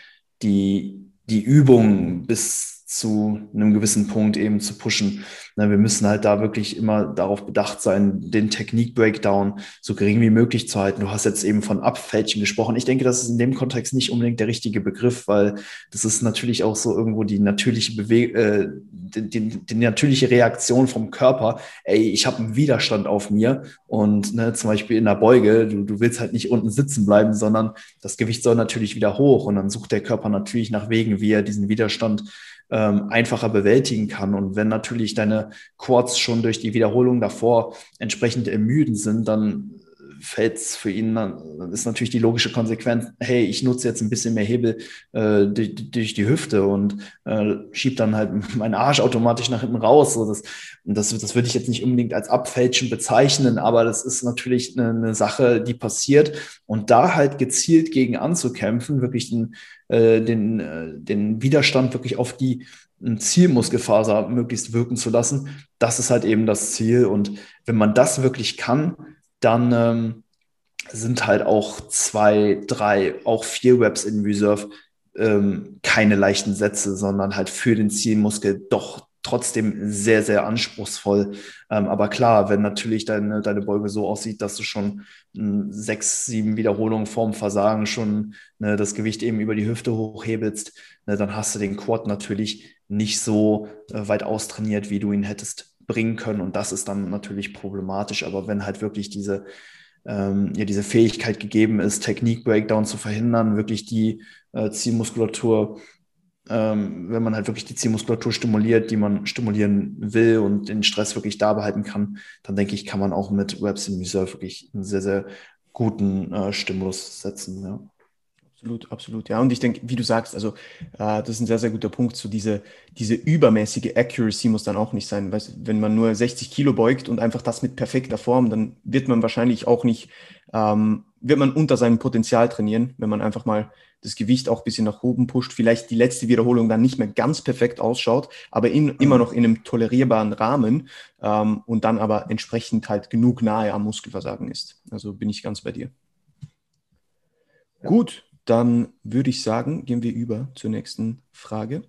die, die Übung bis zu einem gewissen Punkt eben zu pushen. Wir müssen halt da wirklich immer darauf bedacht sein, den Technik-Breakdown so gering wie möglich zu halten. Du hast jetzt eben von Abfälschen gesprochen. Ich denke, das ist in dem Kontext nicht unbedingt der richtige Begriff, weil das ist natürlich auch so irgendwo die natürliche Bewegung, äh, die, die, die, natürliche Reaktion vom Körper. Ey, ich habe einen Widerstand auf mir und ne, zum Beispiel in der Beuge, du, du willst halt nicht unten sitzen bleiben, sondern das Gewicht soll natürlich wieder hoch und dann sucht der Körper natürlich nach Wegen, wie er diesen Widerstand ähm, einfacher bewältigen kann. Und wenn natürlich deine Quads schon durch die Wiederholung davor entsprechend ermüden sind, dann fällt es für ihn, dann ist natürlich die logische Konsequenz, hey, ich nutze jetzt ein bisschen mehr Hebel äh, durch, durch, die Hüfte und äh, schiebe dann halt [laughs] meinen Arsch automatisch nach hinten raus. So das, das, das würde ich jetzt nicht unbedingt als Abfälschen bezeichnen, aber das ist natürlich eine, eine Sache, die passiert. Und da halt gezielt gegen anzukämpfen, wirklich den, den, äh, den Widerstand wirklich auf die Zielmuskelfaser möglichst wirken zu lassen, das ist halt eben das Ziel. Und wenn man das wirklich kann, dann ähm, sind halt auch zwei, drei, auch vier Reps in Reserve ähm, keine leichten Sätze, sondern halt für den Zielmuskel doch trotzdem sehr, sehr anspruchsvoll. Ähm, aber klar, wenn natürlich deine, deine Beuge so aussieht, dass du schon äh, sechs, sieben Wiederholungen vorm Versagen schon ne, das Gewicht eben über die Hüfte hochhebelst, ne, dann hast du den Quad natürlich nicht so äh, weit austrainiert, wie du ihn hättest bringen können. Und das ist dann natürlich problematisch. Aber wenn halt wirklich diese, ähm, ja, diese Fähigkeit gegeben ist, Technik-Breakdown zu verhindern, wirklich die äh, Zielmuskulatur, ähm, wenn man halt wirklich die Zielmuskulatur stimuliert, die man stimulieren will und den Stress wirklich da behalten kann, dann denke ich, kann man auch mit Reps in Reserve wirklich einen sehr, sehr guten äh, Stimulus setzen. Ja. Absolut, absolut. Ja, und ich denke, wie du sagst, also äh, das ist ein sehr, sehr guter Punkt. So diese, diese übermäßige Accuracy muss dann auch nicht sein. Weißt, wenn man nur 60 Kilo beugt und einfach das mit perfekter Form, dann wird man wahrscheinlich auch nicht, ähm, wird man unter seinem Potenzial trainieren, wenn man einfach mal das Gewicht auch ein bisschen nach oben pusht, vielleicht die letzte Wiederholung dann nicht mehr ganz perfekt ausschaut, aber in, immer noch in einem tolerierbaren Rahmen ähm, und dann aber entsprechend halt genug nahe am Muskelversagen ist. Also bin ich ganz bei dir. Ja. Gut, dann würde ich sagen, gehen wir über zur nächsten Frage.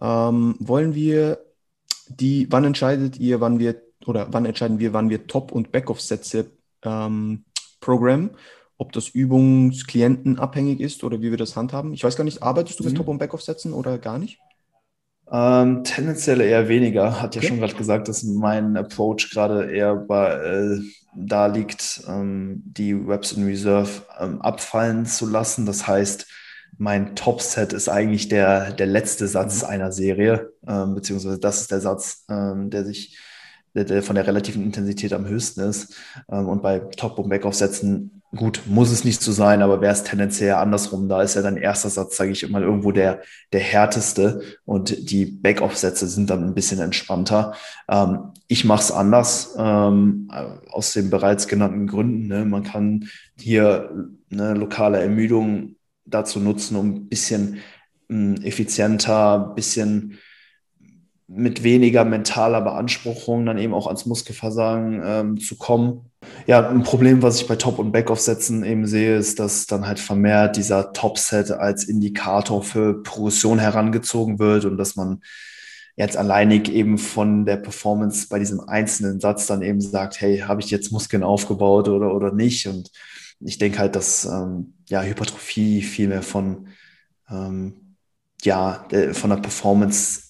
Ähm, wollen wir die, wann entscheidet ihr, wann wir, oder wann entscheiden wir, wann wir Top- und Backoff-Sätze ähm, programmen? Ob das Übungsklienten abhängig ist oder wie wir das handhaben? Ich weiß gar nicht, arbeitest du mhm. mit Top- und Backoff-Sätzen oder gar nicht? Ähm, tendenziell eher weniger. Hat okay. ja schon gerade gesagt, dass mein Approach gerade eher bei, äh, da liegt, ähm, die Reps in Reserve ähm, abfallen zu lassen. Das heißt, mein Top-Set ist eigentlich der, der letzte Satz mhm. einer Serie, ähm, beziehungsweise das ist der Satz, ähm, der sich der, der von der relativen Intensität am höchsten ist. Ähm, und bei Top- und Backoff-Sätzen, gut, muss es nicht so sein, aber wäre es tendenziell andersrum. Da ist ja dann erster Satz, sage ich immer, irgendwo der, der härteste und die Backoff-Sätze sind dann ein bisschen entspannter. Ähm, ich mache es anders, ähm, aus den bereits genannten Gründen. Ne? Man kann hier eine lokale Ermüdung dazu nutzen, um ein bisschen mh, hm, effizienter, ein bisschen mit weniger mentaler Beanspruchung dann eben auch ans Muskelversagen ähm, zu kommen. Ja, ein Problem, was ich bei Top- und Backoff-Sätzen eben sehe, ist, dass dann halt vermehrt dieser Top-Set als Indikator für Progression herangezogen wird und dass man jetzt alleinig eben von der Performance bei diesem einzelnen Satz dann eben sagt, hey, habe ich jetzt Muskeln aufgebaut oder, oder nicht? Und ich denke halt, dass ähm, ja, Hypertrophie viel mehr von, ähm, ja, von der Performance äh,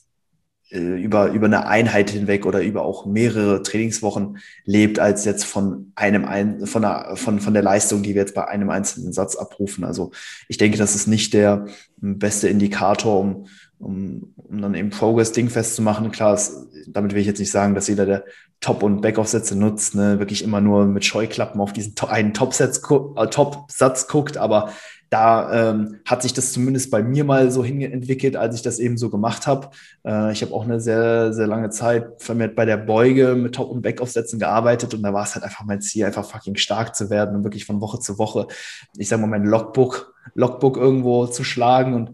über, über eine Einheit hinweg oder über auch mehrere Trainingswochen lebt, als jetzt von einem ein, von, der, von, von der Leistung, die wir jetzt bei einem einzelnen Satz abrufen. Also ich denke, das ist nicht der beste Indikator, um, um, um dann eben Progress-Ding festzumachen. Klar, es, damit will ich jetzt nicht sagen, dass jeder, der Top- und Backoff-Sätze nutzt, ne, wirklich immer nur mit Scheuklappen auf diesen einen Top-Satz äh, Top guckt, aber da ähm, hat sich das zumindest bei mir mal so hinentwickelt, als ich das eben so gemacht habe. Äh, ich habe auch eine sehr, sehr lange Zeit vermehrt bei der Beuge mit Top- und Backoff-Sätzen gearbeitet und da war es halt einfach mein Ziel, einfach fucking stark zu werden und wirklich von Woche zu Woche, ich sage mal, mein Logbook, Logbook irgendwo zu schlagen und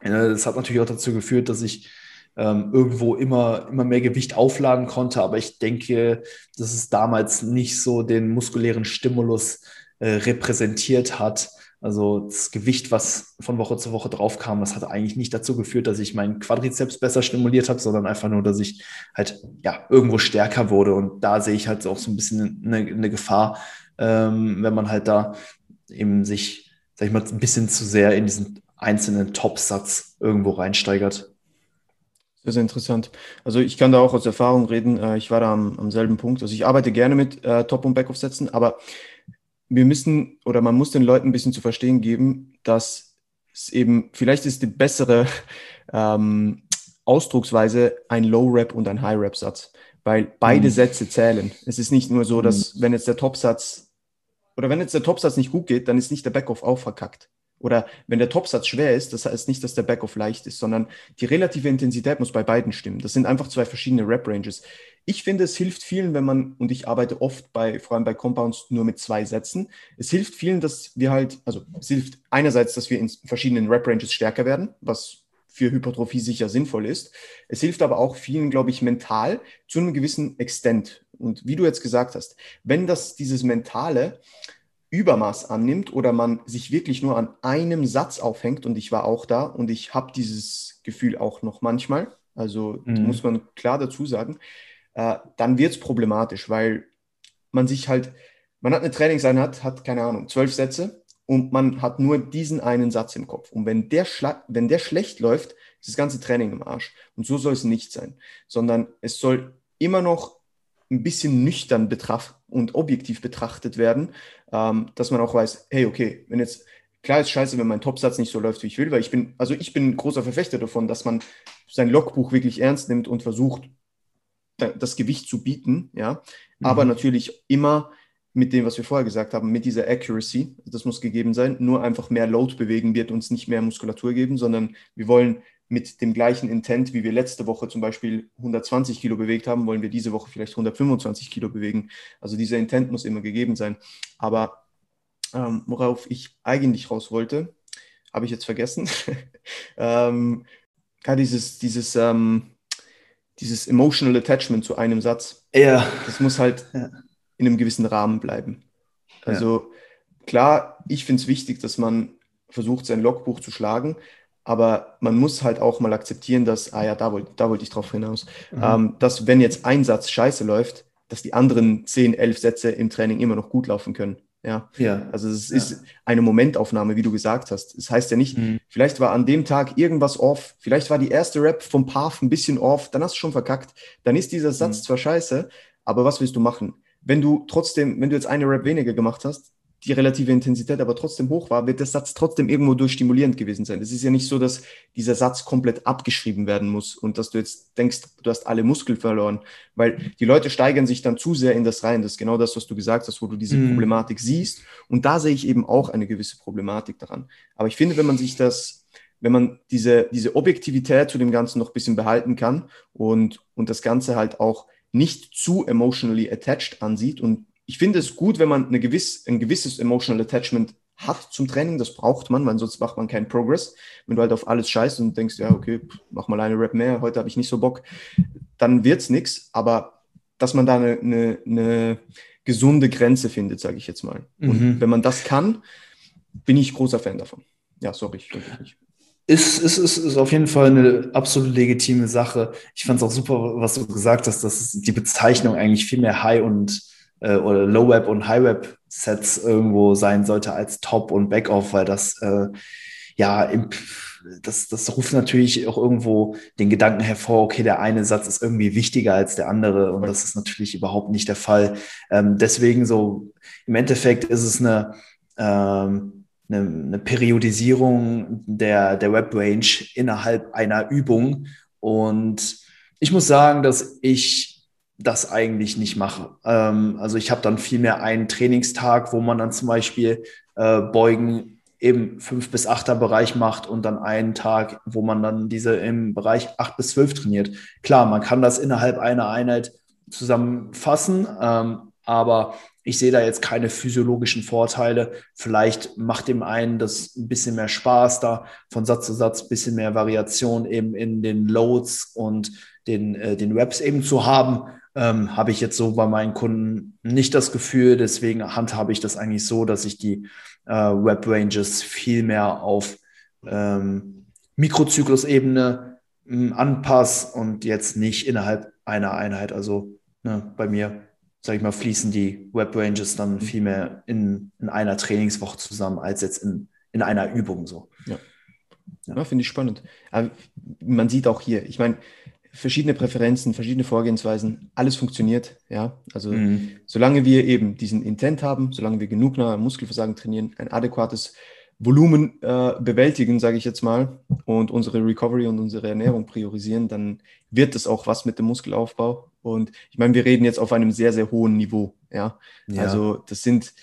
äh, das hat natürlich auch dazu geführt, dass ich ähm, irgendwo immer, immer mehr Gewicht aufladen konnte. Aber ich denke, dass es damals nicht so den muskulären Stimulus äh, repräsentiert hat. Also das Gewicht, was von Woche zu Woche drauf kam, das hat eigentlich nicht dazu geführt, dass ich meinen Quadrizeps besser stimuliert habe, sondern einfach nur, dass ich halt ja irgendwo stärker wurde. Und da sehe ich halt auch so ein bisschen eine, eine Gefahr, ähm, wenn man halt da eben sich, sag ich mal, ein bisschen zu sehr in diesen einzelnen Top-Satz irgendwo reinsteigert. Sehr, sehr interessant. Also ich kann da auch aus Erfahrung reden. Äh, ich war da am, am selben Punkt. Also ich arbeite gerne mit äh, Top- und Backoff-Sätzen, aber wir müssen oder man muss den Leuten ein bisschen zu verstehen geben, dass es eben, vielleicht ist die bessere [laughs] ähm, Ausdrucksweise ein Low-Rap und ein High-Rap-Satz, weil beide mhm. Sätze zählen. Es ist nicht nur so, dass mhm. wenn jetzt der Top-Satz oder wenn jetzt der Top-Satz nicht gut geht, dann ist nicht der Backoff auch verkackt. Oder wenn der Topsatz schwer ist, das heißt nicht, dass der Backoff leicht ist, sondern die relative Intensität muss bei beiden stimmen. Das sind einfach zwei verschiedene Rap-Ranges. Ich finde, es hilft vielen, wenn man, und ich arbeite oft bei, vor allem bei Compounds, nur mit zwei Sätzen. Es hilft vielen, dass wir halt, also es hilft einerseits, dass wir in verschiedenen Rap-Ranges stärker werden, was für Hypertrophie sicher sinnvoll ist. Es hilft aber auch vielen, glaube ich, mental zu einem gewissen Extent. Und wie du jetzt gesagt hast, wenn das dieses Mentale Übermaß annimmt oder man sich wirklich nur an einem Satz aufhängt, und ich war auch da und ich habe dieses Gefühl auch noch manchmal, also mhm. muss man klar dazu sagen, äh, dann wird es problematisch, weil man sich halt, man hat eine Trainingseinheit, hat keine Ahnung, zwölf Sätze und man hat nur diesen einen Satz im Kopf. Und wenn der, wenn der schlecht läuft, ist das ganze Training im Arsch. Und so soll es nicht sein, sondern es soll immer noch ein bisschen nüchtern betracht und objektiv betrachtet werden, ähm, dass man auch weiß, hey, okay, wenn jetzt, klar ist scheiße, wenn mein Topsatz nicht so läuft, wie ich will, weil ich bin, also ich bin großer Verfechter davon, dass man sein Logbuch wirklich ernst nimmt und versucht, das Gewicht zu bieten, ja, mhm. aber natürlich immer mit dem, was wir vorher gesagt haben, mit dieser Accuracy, das muss gegeben sein, nur einfach mehr Load bewegen wird uns nicht mehr Muskulatur geben, sondern wir wollen mit dem gleichen Intent, wie wir letzte Woche zum Beispiel 120 Kilo bewegt haben, wollen wir diese Woche vielleicht 125 Kilo bewegen. Also dieser Intent muss immer gegeben sein. Aber ähm, worauf ich eigentlich raus wollte, habe ich jetzt vergessen. [laughs] ähm, ja, dieses, dieses, ähm, dieses emotional Attachment zu einem Satz. Ja. Das muss halt ja. in einem gewissen Rahmen bleiben. Also ja. klar, ich finde es wichtig, dass man versucht, sein Logbuch zu schlagen, aber man muss halt auch mal akzeptieren, dass, ah ja, da wollte da wollt ich drauf hinaus, mhm. ähm, dass wenn jetzt ein Satz scheiße läuft, dass die anderen 10, 11 Sätze im Training immer noch gut laufen können. Ja, ja. also es ja. ist eine Momentaufnahme, wie du gesagt hast. Das heißt ja nicht, mhm. vielleicht war an dem Tag irgendwas off, vielleicht war die erste Rap vom Path ein bisschen off, dann hast du schon verkackt. Dann ist dieser Satz mhm. zwar scheiße, aber was willst du machen? Wenn du trotzdem, wenn du jetzt eine Rap weniger gemacht hast, die relative Intensität aber trotzdem hoch war, wird der Satz trotzdem irgendwo durchstimulierend gewesen sein. Es ist ja nicht so, dass dieser Satz komplett abgeschrieben werden muss und dass du jetzt denkst, du hast alle Muskeln verloren, weil die Leute steigern sich dann zu sehr in das rein. Das ist genau das, was du gesagt hast, wo du diese mm. Problematik siehst. Und da sehe ich eben auch eine gewisse Problematik daran. Aber ich finde, wenn man sich das, wenn man diese, diese Objektivität zu dem Ganzen noch ein bisschen behalten kann und, und das Ganze halt auch nicht zu emotionally attached ansieht und ich finde es gut, wenn man eine gewiss, ein gewisses Emotional Attachment hat zum Training. Das braucht man, weil sonst macht man keinen Progress. Wenn du halt auf alles scheißt und denkst, ja, okay, mach mal eine Rap mehr, heute habe ich nicht so Bock, dann wird es nichts. Aber dass man da eine, eine, eine gesunde Grenze findet, sage ich jetzt mal. Und mhm. wenn man das kann, bin ich großer Fan davon. Ja, sorry, ich nicht. Ist, ist, ist, ist auf jeden Fall eine absolut legitime Sache. Ich fand es auch super, was du gesagt hast, dass die Bezeichnung eigentlich viel mehr High und äh, oder Low Web und High Web Sets irgendwo sein sollte als Top und Backoff, weil das äh, ja das, das ruft natürlich auch irgendwo den Gedanken hervor, okay, der eine Satz ist irgendwie wichtiger als der andere und das ist natürlich überhaupt nicht der Fall. Ähm, deswegen so im Endeffekt ist es eine ähm, eine, eine Periodisierung der, der Web-Range innerhalb einer Übung. Und ich muss sagen, dass ich das eigentlich nicht mache. Ähm, also ich habe dann vielmehr einen Trainingstag, wo man dann zum Beispiel äh, Beugen im 5 bis 8er Bereich macht und dann einen Tag, wo man dann diese im Bereich 8 bis 12 trainiert. Klar, man kann das innerhalb einer Einheit zusammenfassen, ähm, aber ich sehe da jetzt keine physiologischen Vorteile. Vielleicht macht dem einen das ein bisschen mehr Spaß, da von Satz zu Satz ein bisschen mehr Variation eben in den Loads und den, äh, den Reps eben zu haben ähm, habe ich jetzt so bei meinen Kunden nicht das Gefühl. Deswegen handhabe ich das eigentlich so, dass ich die äh, Web Ranges viel mehr auf ähm, Mikrozyklusebene ähm, anpasse und jetzt nicht innerhalb einer Einheit. Also ne, bei mir, sage ich mal, fließen die Web Ranges dann mhm. viel mehr in, in einer Trainingswoche zusammen als jetzt in, in einer Übung so. Ja. Ja. ja finde ich spannend. Aber man sieht auch hier, ich meine, verschiedene Präferenzen, verschiedene Vorgehensweisen, alles funktioniert. Ja, also mhm. solange wir eben diesen Intent haben, solange wir genug nach Muskelversagen trainieren, ein adäquates Volumen äh, bewältigen, sage ich jetzt mal, und unsere Recovery und unsere Ernährung priorisieren, dann wird es auch was mit dem Muskelaufbau. Und ich meine, wir reden jetzt auf einem sehr, sehr hohen Niveau. Ja, ja. also das sind,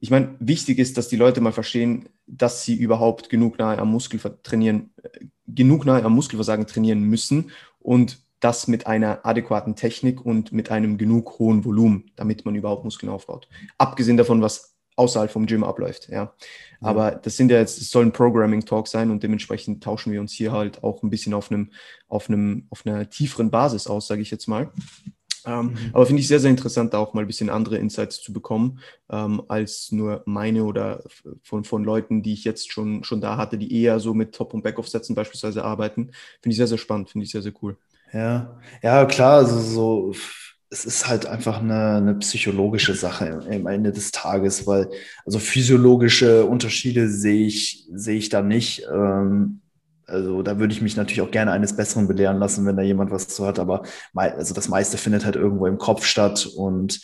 ich meine, wichtig ist, dass die Leute mal verstehen, dass sie überhaupt genug nahe am Muskel trainieren, äh, genug nahe am Muskelversagen trainieren müssen und das mit einer adäquaten Technik und mit einem genug hohen Volumen, damit man überhaupt Muskeln aufbaut. Abgesehen davon, was außerhalb vom Gym abläuft, ja. Aber das sind ja jetzt, es soll ein Programming-Talk sein und dementsprechend tauschen wir uns hier halt auch ein bisschen auf einem, auf einem, auf einer tieferen Basis aus, sage ich jetzt mal. Ähm, mhm. Aber finde ich sehr, sehr interessant, da auch mal ein bisschen andere Insights zu bekommen, ähm, als nur meine oder von, von Leuten, die ich jetzt schon, schon da hatte, die eher so mit Top- und Back-Off-Sätzen beispielsweise arbeiten. Finde ich sehr, sehr spannend, finde ich sehr, sehr cool. Ja, ja, klar, also so, es ist halt einfach eine, eine psychologische Sache am Ende des Tages, weil also physiologische Unterschiede sehe ich, sehe ich da nicht. Ähm, also da würde ich mich natürlich auch gerne eines Besseren belehren lassen, wenn da jemand was zu hat. Aber also das meiste findet halt irgendwo im Kopf statt. Und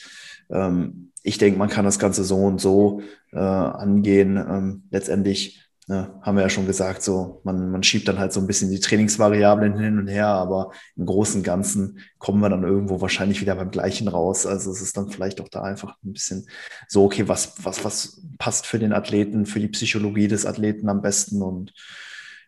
ähm, ich denke, man kann das Ganze so und so äh, angehen. Ähm, letztendlich ne, haben wir ja schon gesagt, so man, man schiebt dann halt so ein bisschen die Trainingsvariablen hin und her, aber im Großen und Ganzen kommen wir dann irgendwo wahrscheinlich wieder beim Gleichen raus. Also es ist dann vielleicht auch da einfach ein bisschen so, okay, was, was, was passt für den Athleten, für die Psychologie des Athleten am besten und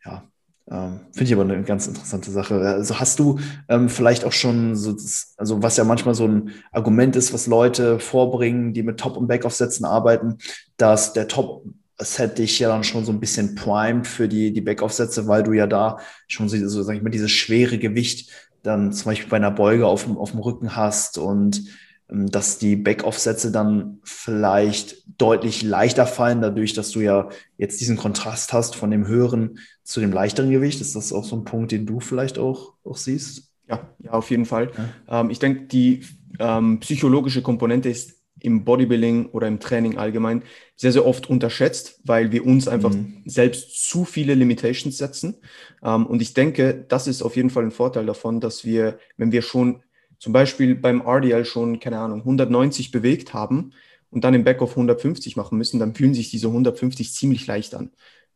ja, ähm, Finde ich aber eine ganz interessante Sache. Also hast du ähm, vielleicht auch schon so, das, also was ja manchmal so ein Argument ist, was Leute vorbringen, die mit Top- und Backoff-Sätzen arbeiten, dass der Top-Set dich ja dann schon so ein bisschen primed für die, die Backoff-Sätze, weil du ja da schon so, so, sag ich mal, dieses schwere Gewicht dann zum Beispiel bei einer Beuge auf dem, auf dem Rücken hast und dass die Backoff-Sätze dann vielleicht deutlich leichter fallen, dadurch, dass du ja jetzt diesen Kontrast hast von dem höheren zu dem leichteren Gewicht. Ist das auch so ein Punkt, den du vielleicht auch, auch siehst? Ja, ja, auf jeden Fall. Ja. Ähm, ich denke, die ähm, psychologische Komponente ist im Bodybuilding oder im Training allgemein sehr, sehr oft unterschätzt, weil wir uns einfach mhm. selbst zu viele Limitations setzen. Ähm, und ich denke, das ist auf jeden Fall ein Vorteil davon, dass wir, wenn wir schon zum Beispiel beim RDL schon, keine Ahnung, 190 bewegt haben und dann im Backoff 150 machen müssen, dann fühlen sich diese 150 ziemlich leicht an.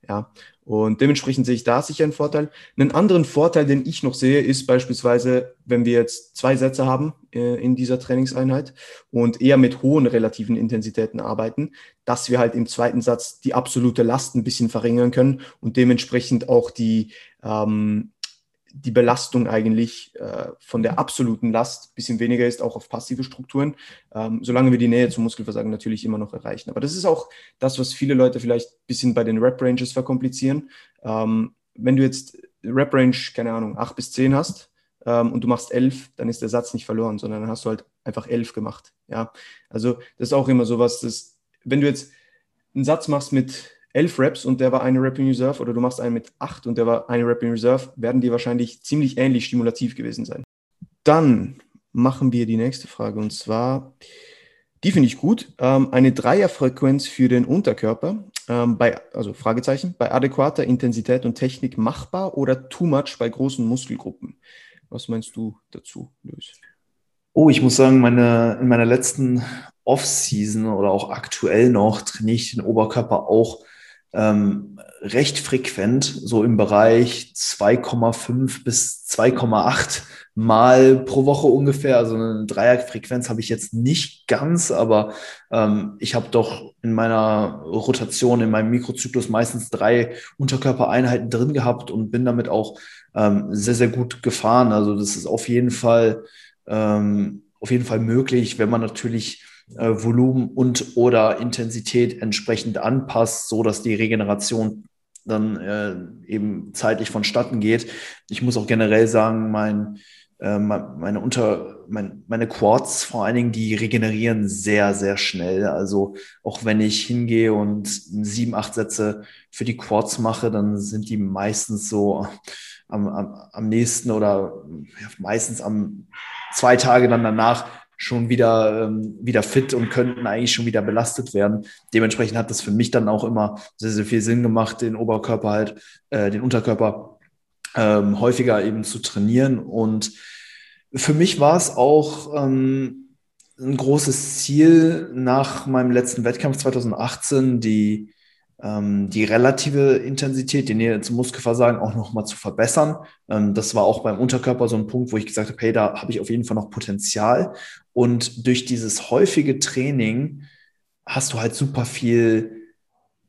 Ja, und dementsprechend sehe ich da sicher einen Vorteil. Einen anderen Vorteil, den ich noch sehe, ist beispielsweise, wenn wir jetzt zwei Sätze haben äh, in dieser Trainingseinheit und eher mit hohen relativen Intensitäten arbeiten, dass wir halt im zweiten Satz die absolute Last ein bisschen verringern können und dementsprechend auch die, ähm, die Belastung eigentlich äh, von der absoluten Last ein bisschen weniger ist, auch auf passive Strukturen, ähm, solange wir die Nähe zum Muskelversagen natürlich immer noch erreichen. Aber das ist auch das, was viele Leute vielleicht ein bisschen bei den Rep-Ranges verkomplizieren. Ähm, wenn du jetzt Rep-Range, keine Ahnung, 8 bis 10 hast ähm, und du machst 11, dann ist der Satz nicht verloren, sondern dann hast du halt einfach 11 gemacht. Ja, also das ist auch immer sowas, dass wenn du jetzt einen Satz machst mit elf Reps und der war eine Rep in Reserve oder du machst einen mit acht und der war eine Rep in Reserve, werden die wahrscheinlich ziemlich ähnlich stimulativ gewesen sein. Dann machen wir die nächste Frage und zwar, die finde ich gut, ähm, eine Dreierfrequenz für den Unterkörper, ähm, bei, also Fragezeichen, bei adäquater Intensität und Technik machbar oder too much bei großen Muskelgruppen? Was meinst du dazu, Luis? Oh, ich muss sagen, meine, in meiner letzten Off-Season oder auch aktuell noch trainiere ich den Oberkörper auch ähm, recht frequent, so im Bereich 2,5 bis 2,8 Mal pro Woche ungefähr. Also eine Dreierfrequenz habe ich jetzt nicht ganz, aber ähm, ich habe doch in meiner Rotation, in meinem Mikrozyklus meistens drei Unterkörpereinheiten drin gehabt und bin damit auch ähm, sehr, sehr gut gefahren. Also das ist auf jeden Fall, ähm, auf jeden Fall möglich, wenn man natürlich äh, Volumen und oder Intensität entsprechend anpasst, so dass die Regeneration dann äh, eben zeitlich vonstatten geht. Ich muss auch generell sagen, mein, äh, meine Unter, mein, meine Quads vor allen Dingen, die regenerieren sehr, sehr schnell. Also auch wenn ich hingehe und sieben, acht Sätze für die Quads mache, dann sind die meistens so am, am, am nächsten oder ja, meistens am zwei Tage dann danach schon wieder, ähm, wieder fit und könnten eigentlich schon wieder belastet werden. Dementsprechend hat das für mich dann auch immer sehr, sehr viel Sinn gemacht, den Oberkörper halt, äh, den Unterkörper ähm, häufiger eben zu trainieren. Und für mich war es auch ähm, ein großes Ziel nach meinem letzten Wettkampf 2018, die ähm, die relative Intensität, die Nähe zum Muskelversagen auch nochmal zu verbessern. Ähm, das war auch beim Unterkörper so ein Punkt, wo ich gesagt habe, hey, da habe ich auf jeden Fall noch Potenzial. Und durch dieses häufige Training hast du halt super viel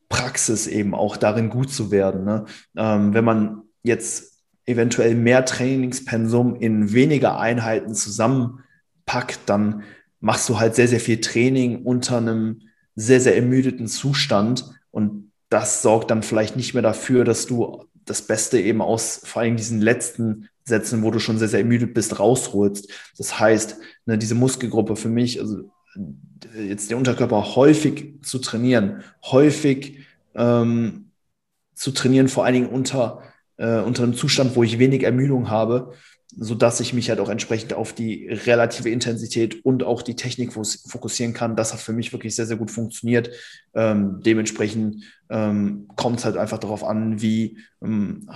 Praxis eben auch darin gut zu werden. Ne? Ähm, wenn man jetzt eventuell mehr Trainingspensum in weniger Einheiten zusammenpackt, dann machst du halt sehr, sehr viel Training unter einem sehr, sehr ermüdeten Zustand und das sorgt dann vielleicht nicht mehr dafür, dass du das Beste eben aus vor allem diesen letzten Sätzen, wo du schon sehr, sehr ermüdet bist, rausholst. Das heißt, ne, diese Muskelgruppe für mich, also jetzt den Unterkörper häufig zu trainieren, häufig ähm, zu trainieren, vor allen Dingen unter, äh, unter einem Zustand, wo ich wenig Ermüdung habe, so dass ich mich halt auch entsprechend auf die relative Intensität und auch die Technik fokussieren kann. Das hat für mich wirklich sehr, sehr gut funktioniert. Ähm, dementsprechend ähm, kommt es halt einfach darauf an, wie ähm,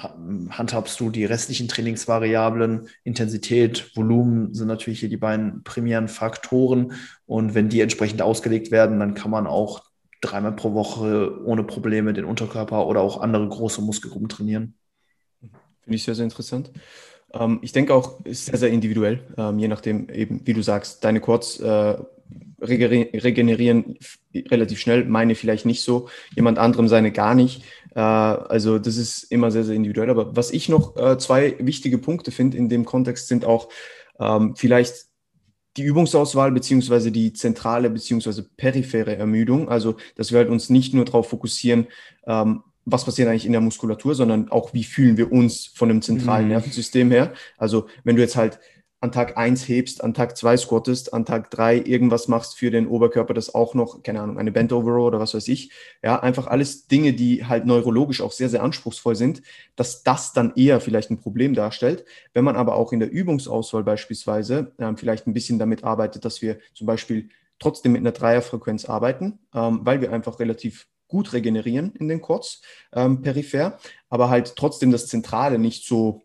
handhabst du die restlichen Trainingsvariablen. Intensität, Volumen sind natürlich hier die beiden primären Faktoren. Und wenn die entsprechend ausgelegt werden, dann kann man auch dreimal pro Woche ohne Probleme den Unterkörper oder auch andere große Muskelgruppen trainieren. Finde ich sehr, sehr interessant. Ähm, ich denke auch, ist sehr, sehr individuell, ähm, je nachdem eben, wie du sagst, deine Quads äh, regenerieren relativ schnell, meine vielleicht nicht so, jemand anderem seine gar nicht. Äh, also das ist immer sehr, sehr individuell. Aber was ich noch äh, zwei wichtige Punkte finde in dem Kontext sind auch ähm, vielleicht die Übungsauswahl beziehungsweise die zentrale beziehungsweise periphere Ermüdung. Also dass wir halt uns nicht nur darauf fokussieren, ähm, was passiert eigentlich in der Muskulatur, sondern auch, wie fühlen wir uns von dem zentralen mhm. Nervensystem her. Also wenn du jetzt halt an Tag 1 hebst, an Tag 2 squattest, an Tag 3 irgendwas machst für den Oberkörper, das auch noch, keine Ahnung, eine Bent Overall oder was weiß ich. Ja, einfach alles Dinge, die halt neurologisch auch sehr, sehr anspruchsvoll sind, dass das dann eher vielleicht ein Problem darstellt. Wenn man aber auch in der Übungsauswahl beispielsweise ähm, vielleicht ein bisschen damit arbeitet, dass wir zum Beispiel trotzdem mit einer Dreierfrequenz arbeiten, ähm, weil wir einfach relativ gut regenerieren in den Quads ähm, peripher, aber halt trotzdem das Zentrale nicht so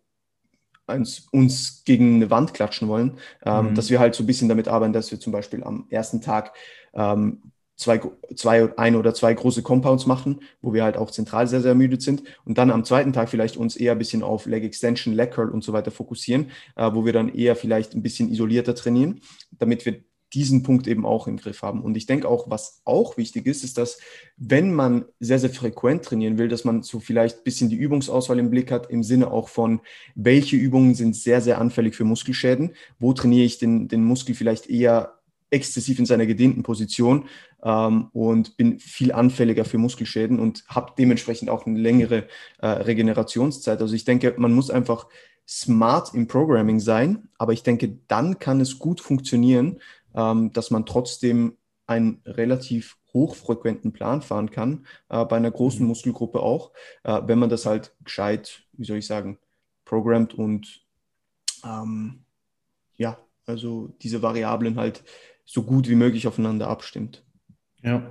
uns, uns gegen eine Wand klatschen wollen, ähm, mhm. dass wir halt so ein bisschen damit arbeiten, dass wir zum Beispiel am ersten Tag ähm, zwei, zwei, ein oder zwei große Compounds machen, wo wir halt auch zentral sehr, sehr ermüdet sind und dann am zweiten Tag vielleicht uns eher ein bisschen auf Leg Extension, Leg Curl und so weiter fokussieren, äh, wo wir dann eher vielleicht ein bisschen isolierter trainieren, damit wir diesen Punkt eben auch im Griff haben. Und ich denke auch, was auch wichtig ist, ist, dass wenn man sehr, sehr frequent trainieren will, dass man so vielleicht ein bisschen die Übungsauswahl im Blick hat, im Sinne auch von, welche Übungen sind sehr, sehr anfällig für Muskelschäden, wo trainiere ich den, den Muskel vielleicht eher exzessiv in seiner gedehnten Position ähm, und bin viel anfälliger für Muskelschäden und habe dementsprechend auch eine längere äh, Regenerationszeit. Also ich denke, man muss einfach smart im Programming sein, aber ich denke, dann kann es gut funktionieren, ähm, dass man trotzdem einen relativ hochfrequenten Plan fahren kann, äh, bei einer großen mhm. Muskelgruppe auch, äh, wenn man das halt gescheit, wie soll ich sagen, programmt und ähm, ja, also diese Variablen halt so gut wie möglich aufeinander abstimmt. Ja,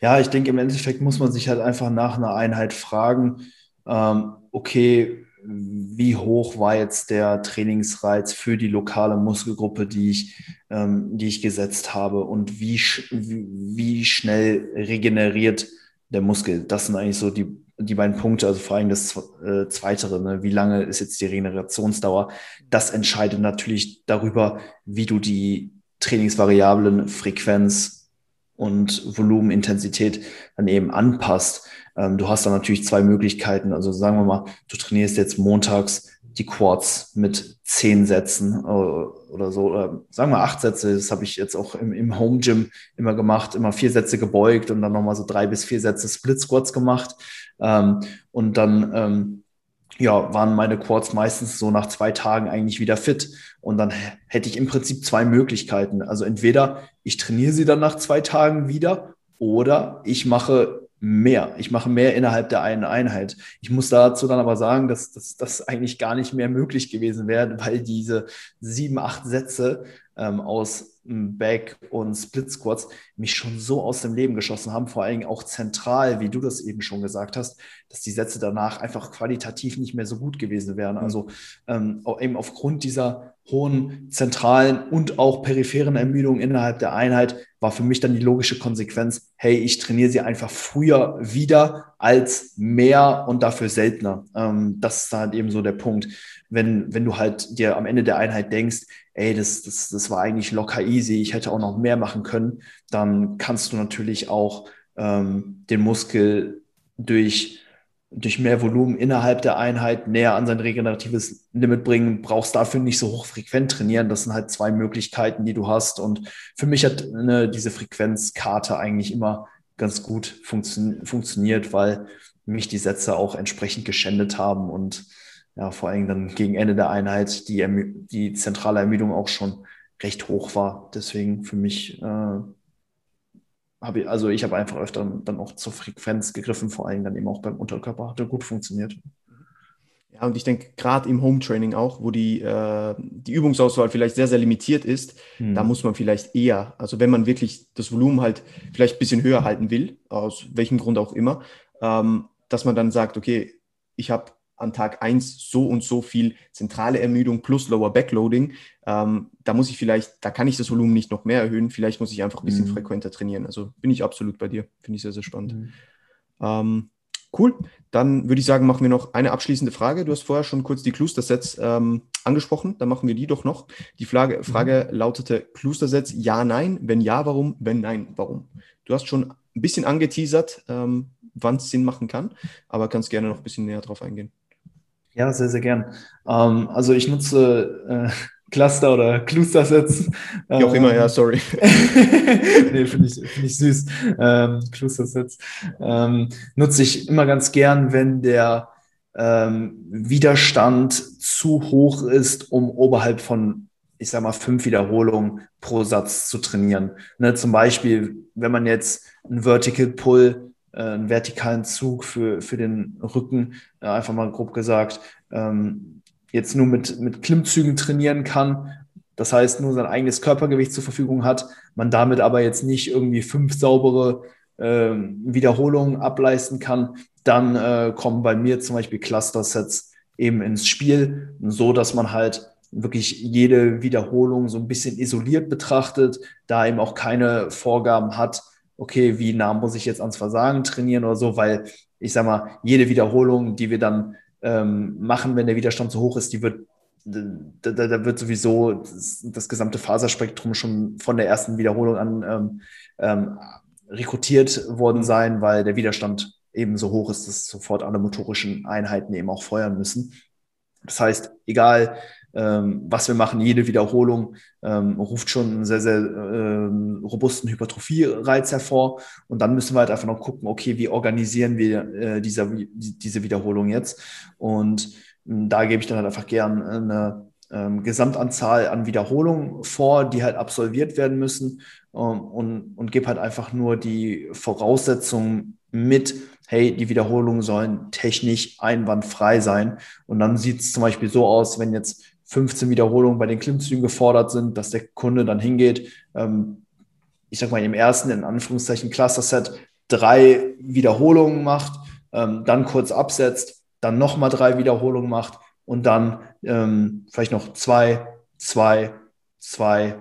ja ich denke, im Endeffekt muss man sich halt einfach nach einer Einheit fragen, ähm, okay, wie hoch war jetzt der Trainingsreiz für die lokale Muskelgruppe, die ich, ähm, die ich gesetzt habe und wie, wie schnell regeneriert der Muskel. Das sind eigentlich so die, die beiden Punkte, also vor allem das äh, Zweitere, ne? wie lange ist jetzt die Regenerationsdauer. Das entscheidet natürlich darüber, wie du die Trainingsvariablen, Frequenz und Volumenintensität dann eben anpasst. Ähm, du hast dann natürlich zwei Möglichkeiten. Also sagen wir mal, du trainierst jetzt montags die Quads mit zehn Sätzen äh, oder so, oder sagen wir acht Sätze. Das habe ich jetzt auch im, im Home Gym immer gemacht, immer vier Sätze gebeugt und dann nochmal so drei bis vier Sätze Split Squats gemacht. Ähm, und dann ähm, ja, waren meine Quads meistens so nach zwei Tagen eigentlich wieder fit. Und dann hätte ich im Prinzip zwei Möglichkeiten. Also entweder ich trainiere sie dann nach zwei Tagen wieder oder ich mache mehr. Ich mache mehr innerhalb der einen Einheit. Ich muss dazu dann aber sagen, dass das eigentlich gar nicht mehr möglich gewesen wäre, weil diese sieben, acht Sätze ähm, aus Back und Split Squats mich schon so aus dem Leben geschossen haben, vor allen Dingen auch zentral, wie du das eben schon gesagt hast, dass die Sätze danach einfach qualitativ nicht mehr so gut gewesen wären. Mhm. Also ähm, eben aufgrund dieser hohen zentralen und auch peripheren Ermüdung innerhalb der Einheit war für mich dann die logische Konsequenz, hey, ich trainiere sie einfach früher wieder als mehr und dafür seltener. Ähm, das ist halt eben so der Punkt. Wenn, wenn du halt dir am Ende der Einheit denkst, ey, das, das, das war eigentlich locker easy, ich hätte auch noch mehr machen können, dann kannst du natürlich auch ähm, den Muskel durch durch mehr Volumen innerhalb der Einheit näher an sein regeneratives Limit bringen, brauchst dafür nicht so hochfrequent trainieren. Das sind halt zwei Möglichkeiten, die du hast. Und für mich hat ne, diese Frequenzkarte eigentlich immer ganz gut funktio funktioniert, weil mich die Sätze auch entsprechend geschändet haben und ja, vor allem dann gegen Ende der Einheit die, die zentrale Ermüdung auch schon recht hoch war. Deswegen für mich äh, habe ich, also ich habe einfach öfter dann auch zur Frequenz gegriffen, vor allem dann eben auch beim Unterkörper, hat er gut funktioniert. Ja, und ich denke, gerade im Home-Training auch, wo die, äh, die Übungsauswahl vielleicht sehr, sehr limitiert ist, hm. da muss man vielleicht eher, also wenn man wirklich das Volumen halt vielleicht ein bisschen höher halten will, aus welchem Grund auch immer, ähm, dass man dann sagt, okay, ich habe an Tag 1 so und so viel zentrale Ermüdung plus Lower Backloading. Ähm, da muss ich vielleicht, da kann ich das Volumen nicht noch mehr erhöhen. Vielleicht muss ich einfach ein bisschen mhm. frequenter trainieren. Also bin ich absolut bei dir. Finde ich sehr, sehr spannend. Mhm. Ähm, cool. Dann würde ich sagen, machen wir noch eine abschließende Frage. Du hast vorher schon kurz die Cluster-Sets ähm, angesprochen. Dann machen wir die doch noch. Die Frage, mhm. Frage mhm. lautete: Cluster-Sets, ja, nein? Wenn ja, warum? Wenn nein, warum? Du hast schon ein bisschen angeteasert, ähm, wann es Sinn machen kann, aber kannst gerne noch ein bisschen näher drauf eingehen. Ja, sehr, sehr gern. Ähm, also ich nutze äh, [laughs] Cluster oder Cluster-Sets. Wie auch immer, ja, ähm, sorry. [laughs] nee, finde ich, find ich süß. Ähm, Cluster-Sets ähm, nutze ich immer ganz gern, wenn der ähm, Widerstand zu hoch ist, um oberhalb von, ich sag mal, fünf Wiederholungen pro Satz zu trainieren. Ne, zum Beispiel, wenn man jetzt einen Vertical Pull einen vertikalen Zug für, für den Rücken, äh, einfach mal grob gesagt, ähm, jetzt nur mit, mit Klimmzügen trainieren kann. Das heißt, nur sein eigenes Körpergewicht zur Verfügung hat, man damit aber jetzt nicht irgendwie fünf saubere äh, Wiederholungen ableisten kann, dann äh, kommen bei mir zum Beispiel Cluster-Sets eben ins Spiel, so dass man halt wirklich jede Wiederholung so ein bisschen isoliert betrachtet, da eben auch keine Vorgaben hat, okay, wie nah muss ich jetzt ans Versagen trainieren oder so, weil ich sag mal, jede Wiederholung, die wir dann ähm, machen, wenn der Widerstand so hoch ist, die wird da, da, wird sowieso das, das, gesamte Faserspektrum schon von der ersten Wiederholung an ähm, ähm, rekrutiert worden sein, weil der Widerstand eben so hoch ist, dass sofort alle motorischen Einheiten eben auch feuern müssen. Das heißt, egal ähm, was wir machen, jede Wiederholung ähm, ruft schon einen sehr, sehr ähm, robusten Hypertrophie-Reiz hervor. Und dann müssen wir halt einfach noch gucken, okay, wie organisieren wir äh, dieser, diese Wiederholung jetzt? Und ähm, da gebe ich dann halt einfach gern eine ähm, Gesamtanzahl an Wiederholungen vor, die halt absolviert werden müssen ähm, und, und gebe halt einfach nur die Voraussetzungen mit, hey, die Wiederholungen sollen technisch einwandfrei sein. Und dann sieht es zum Beispiel so aus, wenn jetzt 15 Wiederholungen bei den Klimmzügen gefordert sind, dass der Kunde dann hingeht, ähm, ich sag mal, im ersten, in Anführungszeichen, Cluster-Set drei Wiederholungen macht, ähm, dann kurz absetzt, dann nochmal drei Wiederholungen macht und dann ähm, vielleicht noch zwei, zwei, zwei,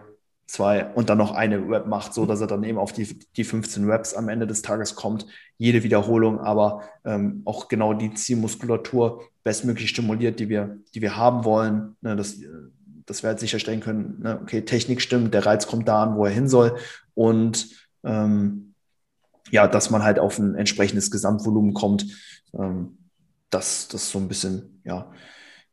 zwei und dann noch eine Rep macht, so dass er dann eben auf die, die 15 Reps am Ende des Tages kommt. Jede Wiederholung, aber ähm, auch genau die Zielmuskulatur bestmöglich stimuliert, die wir, die wir haben wollen. Ne, dass, dass wir halt sicherstellen können, ne, okay, Technik stimmt, der Reiz kommt da an, wo er hin soll und ähm, ja, dass man halt auf ein entsprechendes Gesamtvolumen kommt. Ähm, das, das ist so ein bisschen, ja,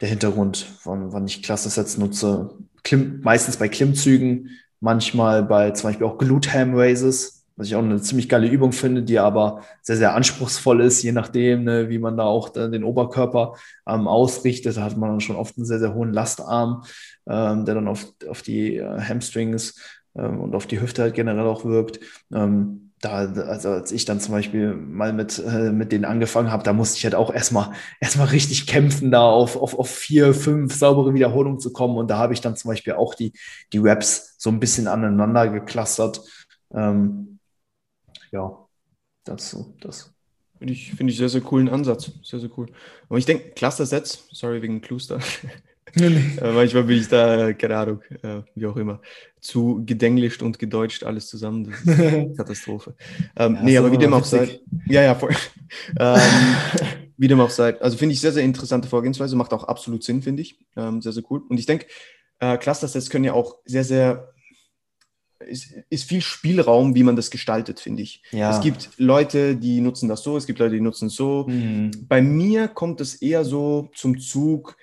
der Hintergrund, wann, wann ich Cluster-Sets nutze. Klimm, meistens bei Klimmzügen, manchmal bei zum Beispiel auch Glute Ham Raises, was ich auch eine ziemlich geile Übung finde, die aber sehr, sehr anspruchsvoll ist, je nachdem, ne, wie man da auch den Oberkörper ähm, ausrichtet. Hat man dann schon oft einen sehr, sehr hohen Lastarm, ähm, der dann auf, auf die äh, Hamstrings ähm, und auf die Hüfte halt generell auch wirkt. Ähm, da, also als ich dann zum Beispiel mal mit, äh, mit denen angefangen habe, da musste ich halt auch erstmal erstmal richtig kämpfen, da auf, auf, auf vier, fünf saubere Wiederholungen zu kommen. Und da habe ich dann zum Beispiel auch die, die Raps so ein bisschen aneinander geklustert. Ähm, ja, dazu, das. Finde ich, find ich sehr, sehr coolen Ansatz. Sehr, sehr cool. Aber ich denke, Cluster-Sets, sorry wegen Cluster. [laughs] äh, manchmal bin ich da, keine Ahnung, äh, wie auch immer, zu gedenglischt und gedeutscht alles zusammen. Das ist eine [laughs] Katastrophe. Ähm, ja, nee, aber wie dem auch sei. Ja, ja, voll. [laughs] ähm, wie dem auch sei. Also finde ich sehr, sehr interessante Vorgehensweise, macht auch absolut Sinn, finde ich. Ähm, sehr, sehr cool. Und ich denke, äh, Cluster-Sets können ja auch sehr, sehr ist, ist, viel Spielraum, wie man das gestaltet, finde ich. Ja. Es gibt Leute, die nutzen das so, es gibt Leute, die nutzen es so. Mhm. Bei mir kommt es eher so zum Zug,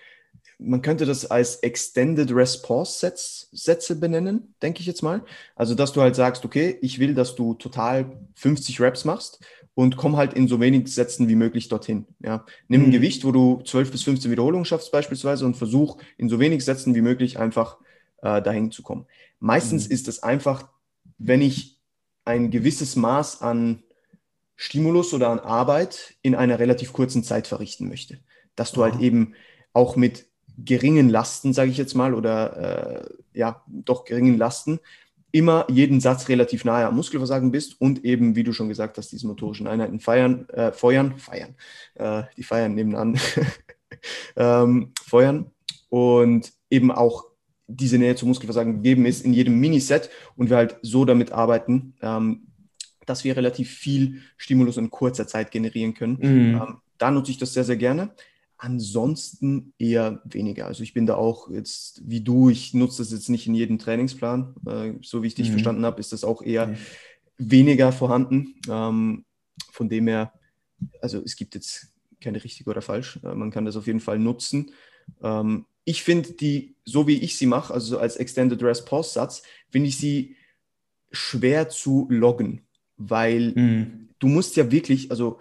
man könnte das als Extended Response Sätze benennen, denke ich jetzt mal. Also, dass du halt sagst, okay, ich will, dass du total 50 Reps machst und komm halt in so wenig Sätzen wie möglich dorthin. Ja. Nimm mhm. ein Gewicht, wo du 12 bis 15 Wiederholungen schaffst beispielsweise und versuch in so wenig Sätzen wie möglich einfach äh, dahin zu kommen. Meistens mhm. ist es einfach, wenn ich ein gewisses Maß an Stimulus oder an Arbeit in einer relativ kurzen Zeit verrichten möchte. Dass du halt eben auch mit geringen Lasten, sage ich jetzt mal, oder äh, ja, doch geringen Lasten, immer jeden Satz relativ nahe am Muskelversagen bist und eben, wie du schon gesagt hast, diese motorischen Einheiten feiern, äh, feuern, feiern, äh, die feiern nebenan, [laughs] ähm, feuern und eben auch diese Nähe zum Muskelversagen gegeben ist in jedem Miniset und wir halt so damit arbeiten, ähm, dass wir relativ viel Stimulus in kurzer Zeit generieren können. Mhm. Ähm, da nutze ich das sehr, sehr gerne. Ansonsten eher weniger. Also ich bin da auch jetzt wie du, ich nutze das jetzt nicht in jedem Trainingsplan. Äh, so wie ich dich mhm. verstanden habe, ist das auch eher mhm. weniger vorhanden. Ähm, von dem her, also es gibt jetzt keine richtig oder falsch. Äh, man kann das auf jeden Fall nutzen. Ähm, ich finde die, so wie ich sie mache, also als Extended Rest Pause Satz, finde ich sie schwer zu loggen, weil mhm. du musst ja wirklich, also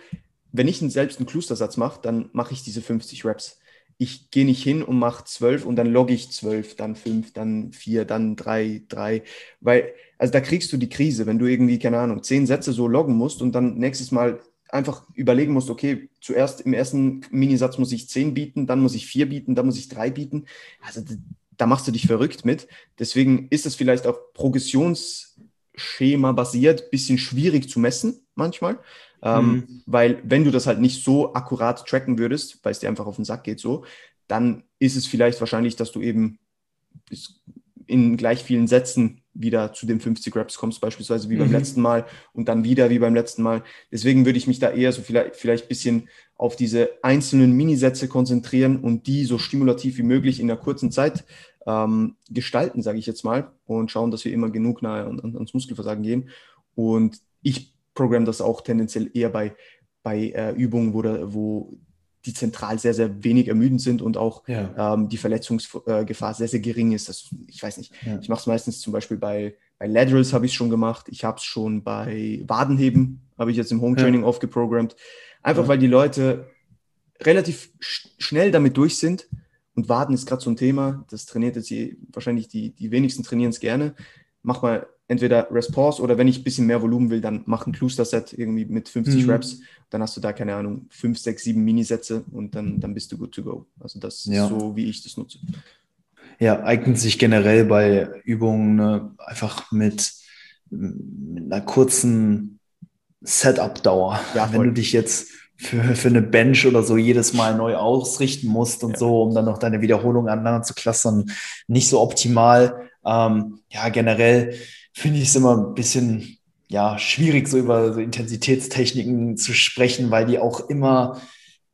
wenn ich selbst einen Clustersatz mache, dann mache ich diese 50 Reps. Ich gehe nicht hin und mache 12 und dann logge ich 12, dann 5, dann 4, dann 3, 3. Weil, also da kriegst du die Krise, wenn du irgendwie, keine Ahnung, 10 Sätze so loggen musst und dann nächstes Mal einfach überlegen musst, okay, zuerst im ersten Minisatz muss ich 10 bieten, dann muss ich 4 bieten, dann muss ich 3 bieten. Also da machst du dich verrückt mit. Deswegen ist es vielleicht auch Progressionsschema basiert, bisschen schwierig zu messen manchmal. Ähm, mhm. Weil wenn du das halt nicht so akkurat tracken würdest, weil es dir einfach auf den Sack geht so, dann ist es vielleicht wahrscheinlich, dass du eben in gleich vielen Sätzen wieder zu den 50 Reps kommst, beispielsweise wie mhm. beim letzten Mal und dann wieder wie beim letzten Mal. Deswegen würde ich mich da eher so vielleicht, vielleicht ein bisschen auf diese einzelnen Minisätze konzentrieren und die so stimulativ wie möglich in einer kurzen Zeit ähm, gestalten, sage ich jetzt mal, und schauen, dass wir immer genug nahe an, an, ans Muskelversagen gehen. Und ich programme das auch tendenziell eher bei, bei äh, Übungen, wo, da, wo die zentral sehr, sehr wenig ermüdend sind und auch ja. ähm, die Verletzungsgefahr sehr, sehr gering ist. Das, ich weiß nicht. Ja. Ich mache es meistens zum Beispiel bei, bei Laterals habe ich es schon gemacht. Ich habe es schon bei Wadenheben, habe ich jetzt im Home Training ja. aufgeprogrammt. Einfach weil die Leute relativ sch schnell damit durch sind. Und Waden ist gerade so ein Thema. Das trainiert jetzt die, wahrscheinlich die, die wenigsten trainieren es gerne. Mach mal entweder Rest Pause oder wenn ich ein bisschen mehr Volumen will, dann mach ein Cluster-Set irgendwie mit 50 mhm. Reps. Dann hast du da, keine Ahnung, 5, 6, 7 Minisätze und dann, dann bist du good to go. Also das ja. ist so, wie ich das nutze. Ja, eignet sich generell bei Übungen ne, einfach mit, mit einer kurzen Setup-Dauer. Ja, wenn du dich jetzt für, für eine Bench oder so jedes Mal neu ausrichten musst und ja. so, um dann noch deine Wiederholung aneinander zu clustern, nicht so optimal. Ähm, ja, generell finde ich es immer ein bisschen ja, schwierig, so über so Intensitätstechniken zu sprechen, weil die auch immer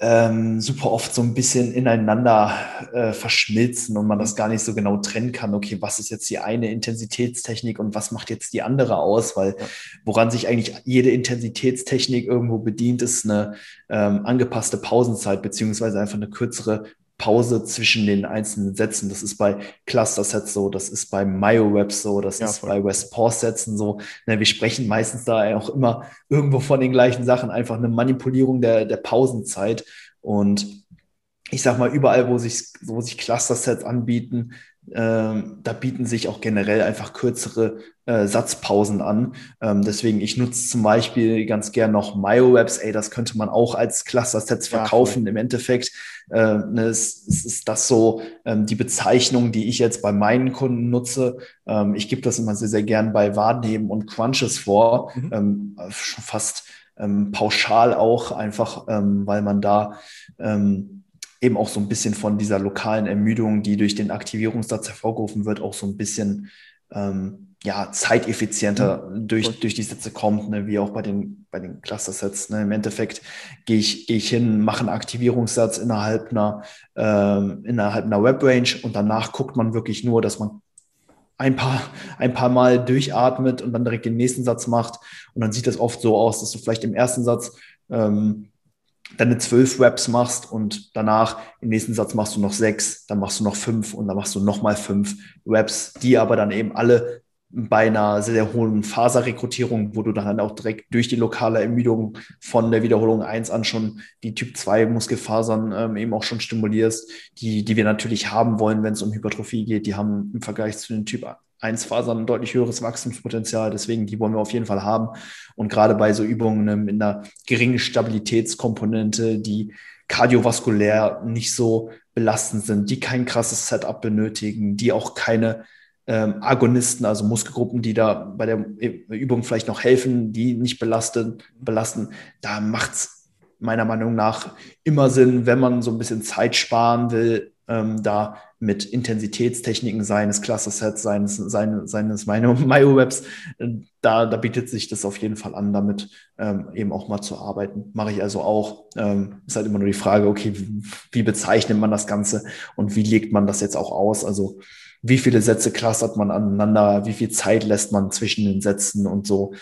ähm, super oft so ein bisschen ineinander äh, verschmilzen und man das gar nicht so genau trennen kann, okay, was ist jetzt die eine Intensitätstechnik und was macht jetzt die andere aus, weil woran sich eigentlich jede Intensitätstechnik irgendwo bedient, ist eine ähm, angepasste Pausenzeit beziehungsweise einfach eine kürzere Pause zwischen den einzelnen Sätzen. Das ist bei Cluster-Sets so, das ist bei MyoWeb so, das ja, ist voll. bei West-Pause-Sätzen so. Ne, wir sprechen meistens da auch immer irgendwo von den gleichen Sachen, einfach eine Manipulierung der, der Pausenzeit. Und ich sag mal, überall, wo sich, wo sich Cluster-Sets anbieten, ähm, da bieten sich auch generell einfach kürzere äh, Satzpausen an. Ähm, deswegen, ich nutze zum Beispiel ganz gern noch MyoWebs. Ey, das könnte man auch als Cluster-Sets verkaufen. Ja, Im Endeffekt äh, ne, ist, ist, das so ähm, die Bezeichnung, die ich jetzt bei meinen Kunden nutze. Ähm, ich gebe das immer sehr, sehr gern bei Wadenheben und Crunches vor. Mhm. Ähm, schon fast ähm, pauschal auch, einfach weil man da eben auch so ein bisschen von dieser lokalen Ermüdung, die durch den Aktivierungssatz hervorgerufen wird, auch so ein bisschen ähm, ja, zeiteffizienter mhm. durch, durch die Sätze kommt, ne, wie auch bei den, bei den Cluster-Sets. Ne. Im Endeffekt gehe ich, gehe ich hin, mache einen Aktivierungssatz innerhalb einer, ähm, innerhalb einer Web-Range und danach guckt man wirklich nur, dass man ein paar, ein paar Mal durchatmet und dann direkt den nächsten Satz macht. Und dann sieht das oft so aus, dass du vielleicht im ersten Satz ähm, deine zwölf Reps machst und danach im nächsten Satz machst du noch sechs, dann machst du noch fünf und dann machst du nochmal fünf Reps, die aber dann eben alle bei einer sehr, sehr hohen Faserrekrutierung, wo du dann auch direkt durch die lokale Ermüdung von der Wiederholung eins an schon die Typ 2 Muskelfasern ähm, eben auch schon stimulierst, die, die wir natürlich haben wollen, wenn es um Hypertrophie geht. Die haben im Vergleich zu den Typ 1 Fasern ein deutlich höheres Wachstumspotenzial. Deswegen, die wollen wir auf jeden Fall haben. Und gerade bei so Übungen ähm, in einer geringen Stabilitätskomponente, die kardiovaskulär nicht so belastend sind, die kein krasses Setup benötigen, die auch keine ähm, Agonisten, also Muskelgruppen, die da bei der Übung vielleicht noch helfen, die nicht belasten, belasten. Da macht es meiner Meinung nach immer Sinn, wenn man so ein bisschen Zeit sparen will, ähm, da mit Intensitätstechniken seines Cluster-Sets, seines, seines, seines [laughs] MyoWebs, da, da bietet sich das auf jeden Fall an, damit ähm, eben auch mal zu arbeiten. Mache ich also auch. Ähm, ist halt immer nur die Frage, okay, wie, wie bezeichnet man das Ganze und wie legt man das jetzt auch aus? Also wie viele Sätze clustert man aneinander, wie viel Zeit lässt man zwischen den Sätzen und so.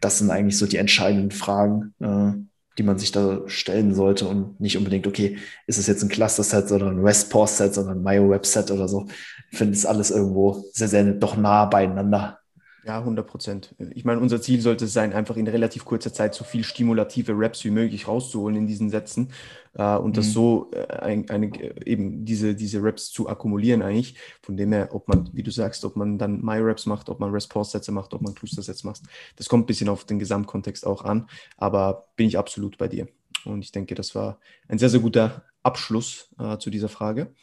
Das sind eigentlich so die entscheidenden Fragen, äh, die man sich da stellen sollte und nicht unbedingt, okay, ist es jetzt ein Cluster-Set oder ein REST-Pause-Set oder ein MyoWeb-Set oder so. Ich finde es alles irgendwo sehr, sehr doch nah beieinander. Ja, 100 Prozent. Ich meine, unser Ziel sollte es sein, einfach in relativ kurzer Zeit so viel stimulative Raps wie möglich rauszuholen in diesen Sätzen äh, und mhm. das so äh, ein, eine, eben diese, diese Raps zu akkumulieren eigentlich. Von dem her, ob man, wie du sagst, ob man dann My-Raps macht, ob man Response-Sätze macht, ob man Cluster-Sätze macht, das kommt ein bisschen auf den Gesamtkontext auch an, aber bin ich absolut bei dir. Und ich denke, das war ein sehr, sehr guter Abschluss äh, zu dieser Frage.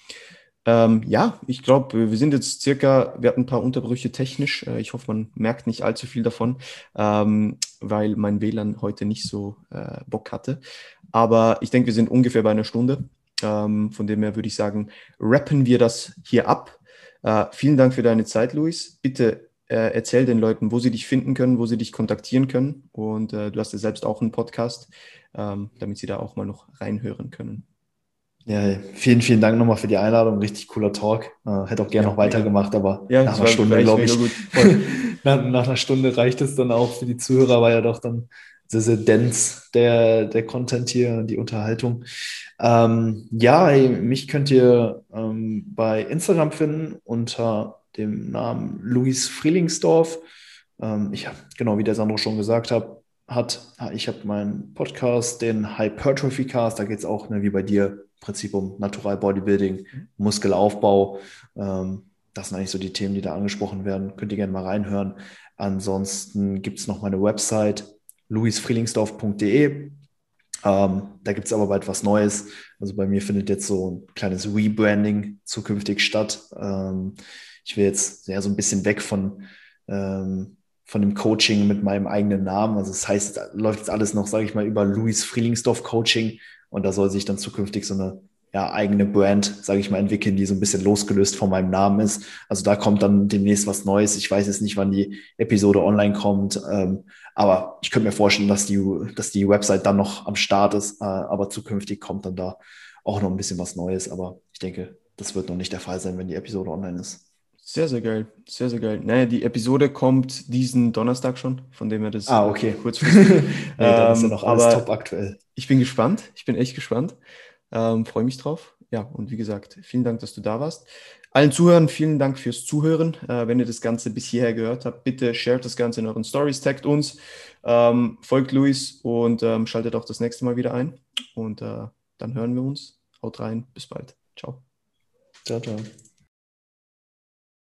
Ähm, ja, ich glaube, wir sind jetzt circa, wir hatten ein paar Unterbrüche technisch. Äh, ich hoffe, man merkt nicht allzu viel davon, ähm, weil mein WLAN heute nicht so äh, Bock hatte. Aber ich denke, wir sind ungefähr bei einer Stunde. Ähm, von dem her würde ich sagen, rappen wir das hier ab. Äh, vielen Dank für deine Zeit, Luis. Bitte äh, erzähl den Leuten, wo sie dich finden können, wo sie dich kontaktieren können. Und äh, du hast ja selbst auch einen Podcast, ähm, damit sie da auch mal noch reinhören können. Ja, vielen, vielen Dank nochmal für die Einladung. Richtig cooler Talk. Äh, hätte auch gerne ja, noch weitergemacht, aber ja, nach einer Stunde, glaube ich, [laughs] nach, nach, einer Stunde reicht es dann auch für die Zuhörer, war ja doch dann sehr, sehr dense der, der Content hier, die Unterhaltung. Ähm, ja, mich könnt ihr ähm, bei Instagram finden unter dem Namen Luis Frielingsdorf. Ähm, ich habe, genau wie der Sandro schon gesagt hat, hat ich habe meinen Podcast, den Hypertrophy Cast, da geht es auch ne, wie bei dir Prinzip um Natural Bodybuilding, Muskelaufbau. Ähm, das sind eigentlich so die Themen, die da angesprochen werden. Könnt ihr gerne mal reinhören. Ansonsten gibt es noch meine Website luisfrielingsdorf.de. Ähm, da gibt es aber bald was Neues. Also bei mir findet jetzt so ein kleines Rebranding zukünftig statt. Ähm, ich will jetzt ja so ein bisschen weg von, ähm, von dem Coaching mit meinem eigenen Namen. Also das heißt, läuft jetzt alles noch, sage ich mal, über Luis Frielingsdorf Coaching und da soll sich dann zukünftig so eine ja, eigene Brand, sage ich mal, entwickeln, die so ein bisschen losgelöst von meinem Namen ist. Also da kommt dann demnächst was Neues. Ich weiß jetzt nicht, wann die Episode online kommt, ähm, aber ich könnte mir vorstellen, dass die, dass die Website dann noch am Start ist, äh, aber zukünftig kommt dann da auch noch ein bisschen was Neues. Aber ich denke, das wird noch nicht der Fall sein, wenn die Episode online ist. Sehr, sehr geil. Sehr, sehr geil. Naja, die Episode kommt diesen Donnerstag schon, von dem wir das ah, okay. [laughs] kurzfristig. [laughs] nee, dann ist ja noch alles top aktuell. Ich bin gespannt. Ich bin echt gespannt. Ähm, Freue mich drauf. Ja, und wie gesagt, vielen Dank, dass du da warst. Allen Zuhörern vielen Dank fürs Zuhören. Äh, wenn ihr das Ganze bis hierher gehört habt, bitte shared das Ganze in euren Stories, taggt uns, ähm, folgt Luis und ähm, schaltet auch das nächste Mal wieder ein. Und äh, dann hören wir uns. Haut rein. Bis bald. Ciao. Ciao, ciao.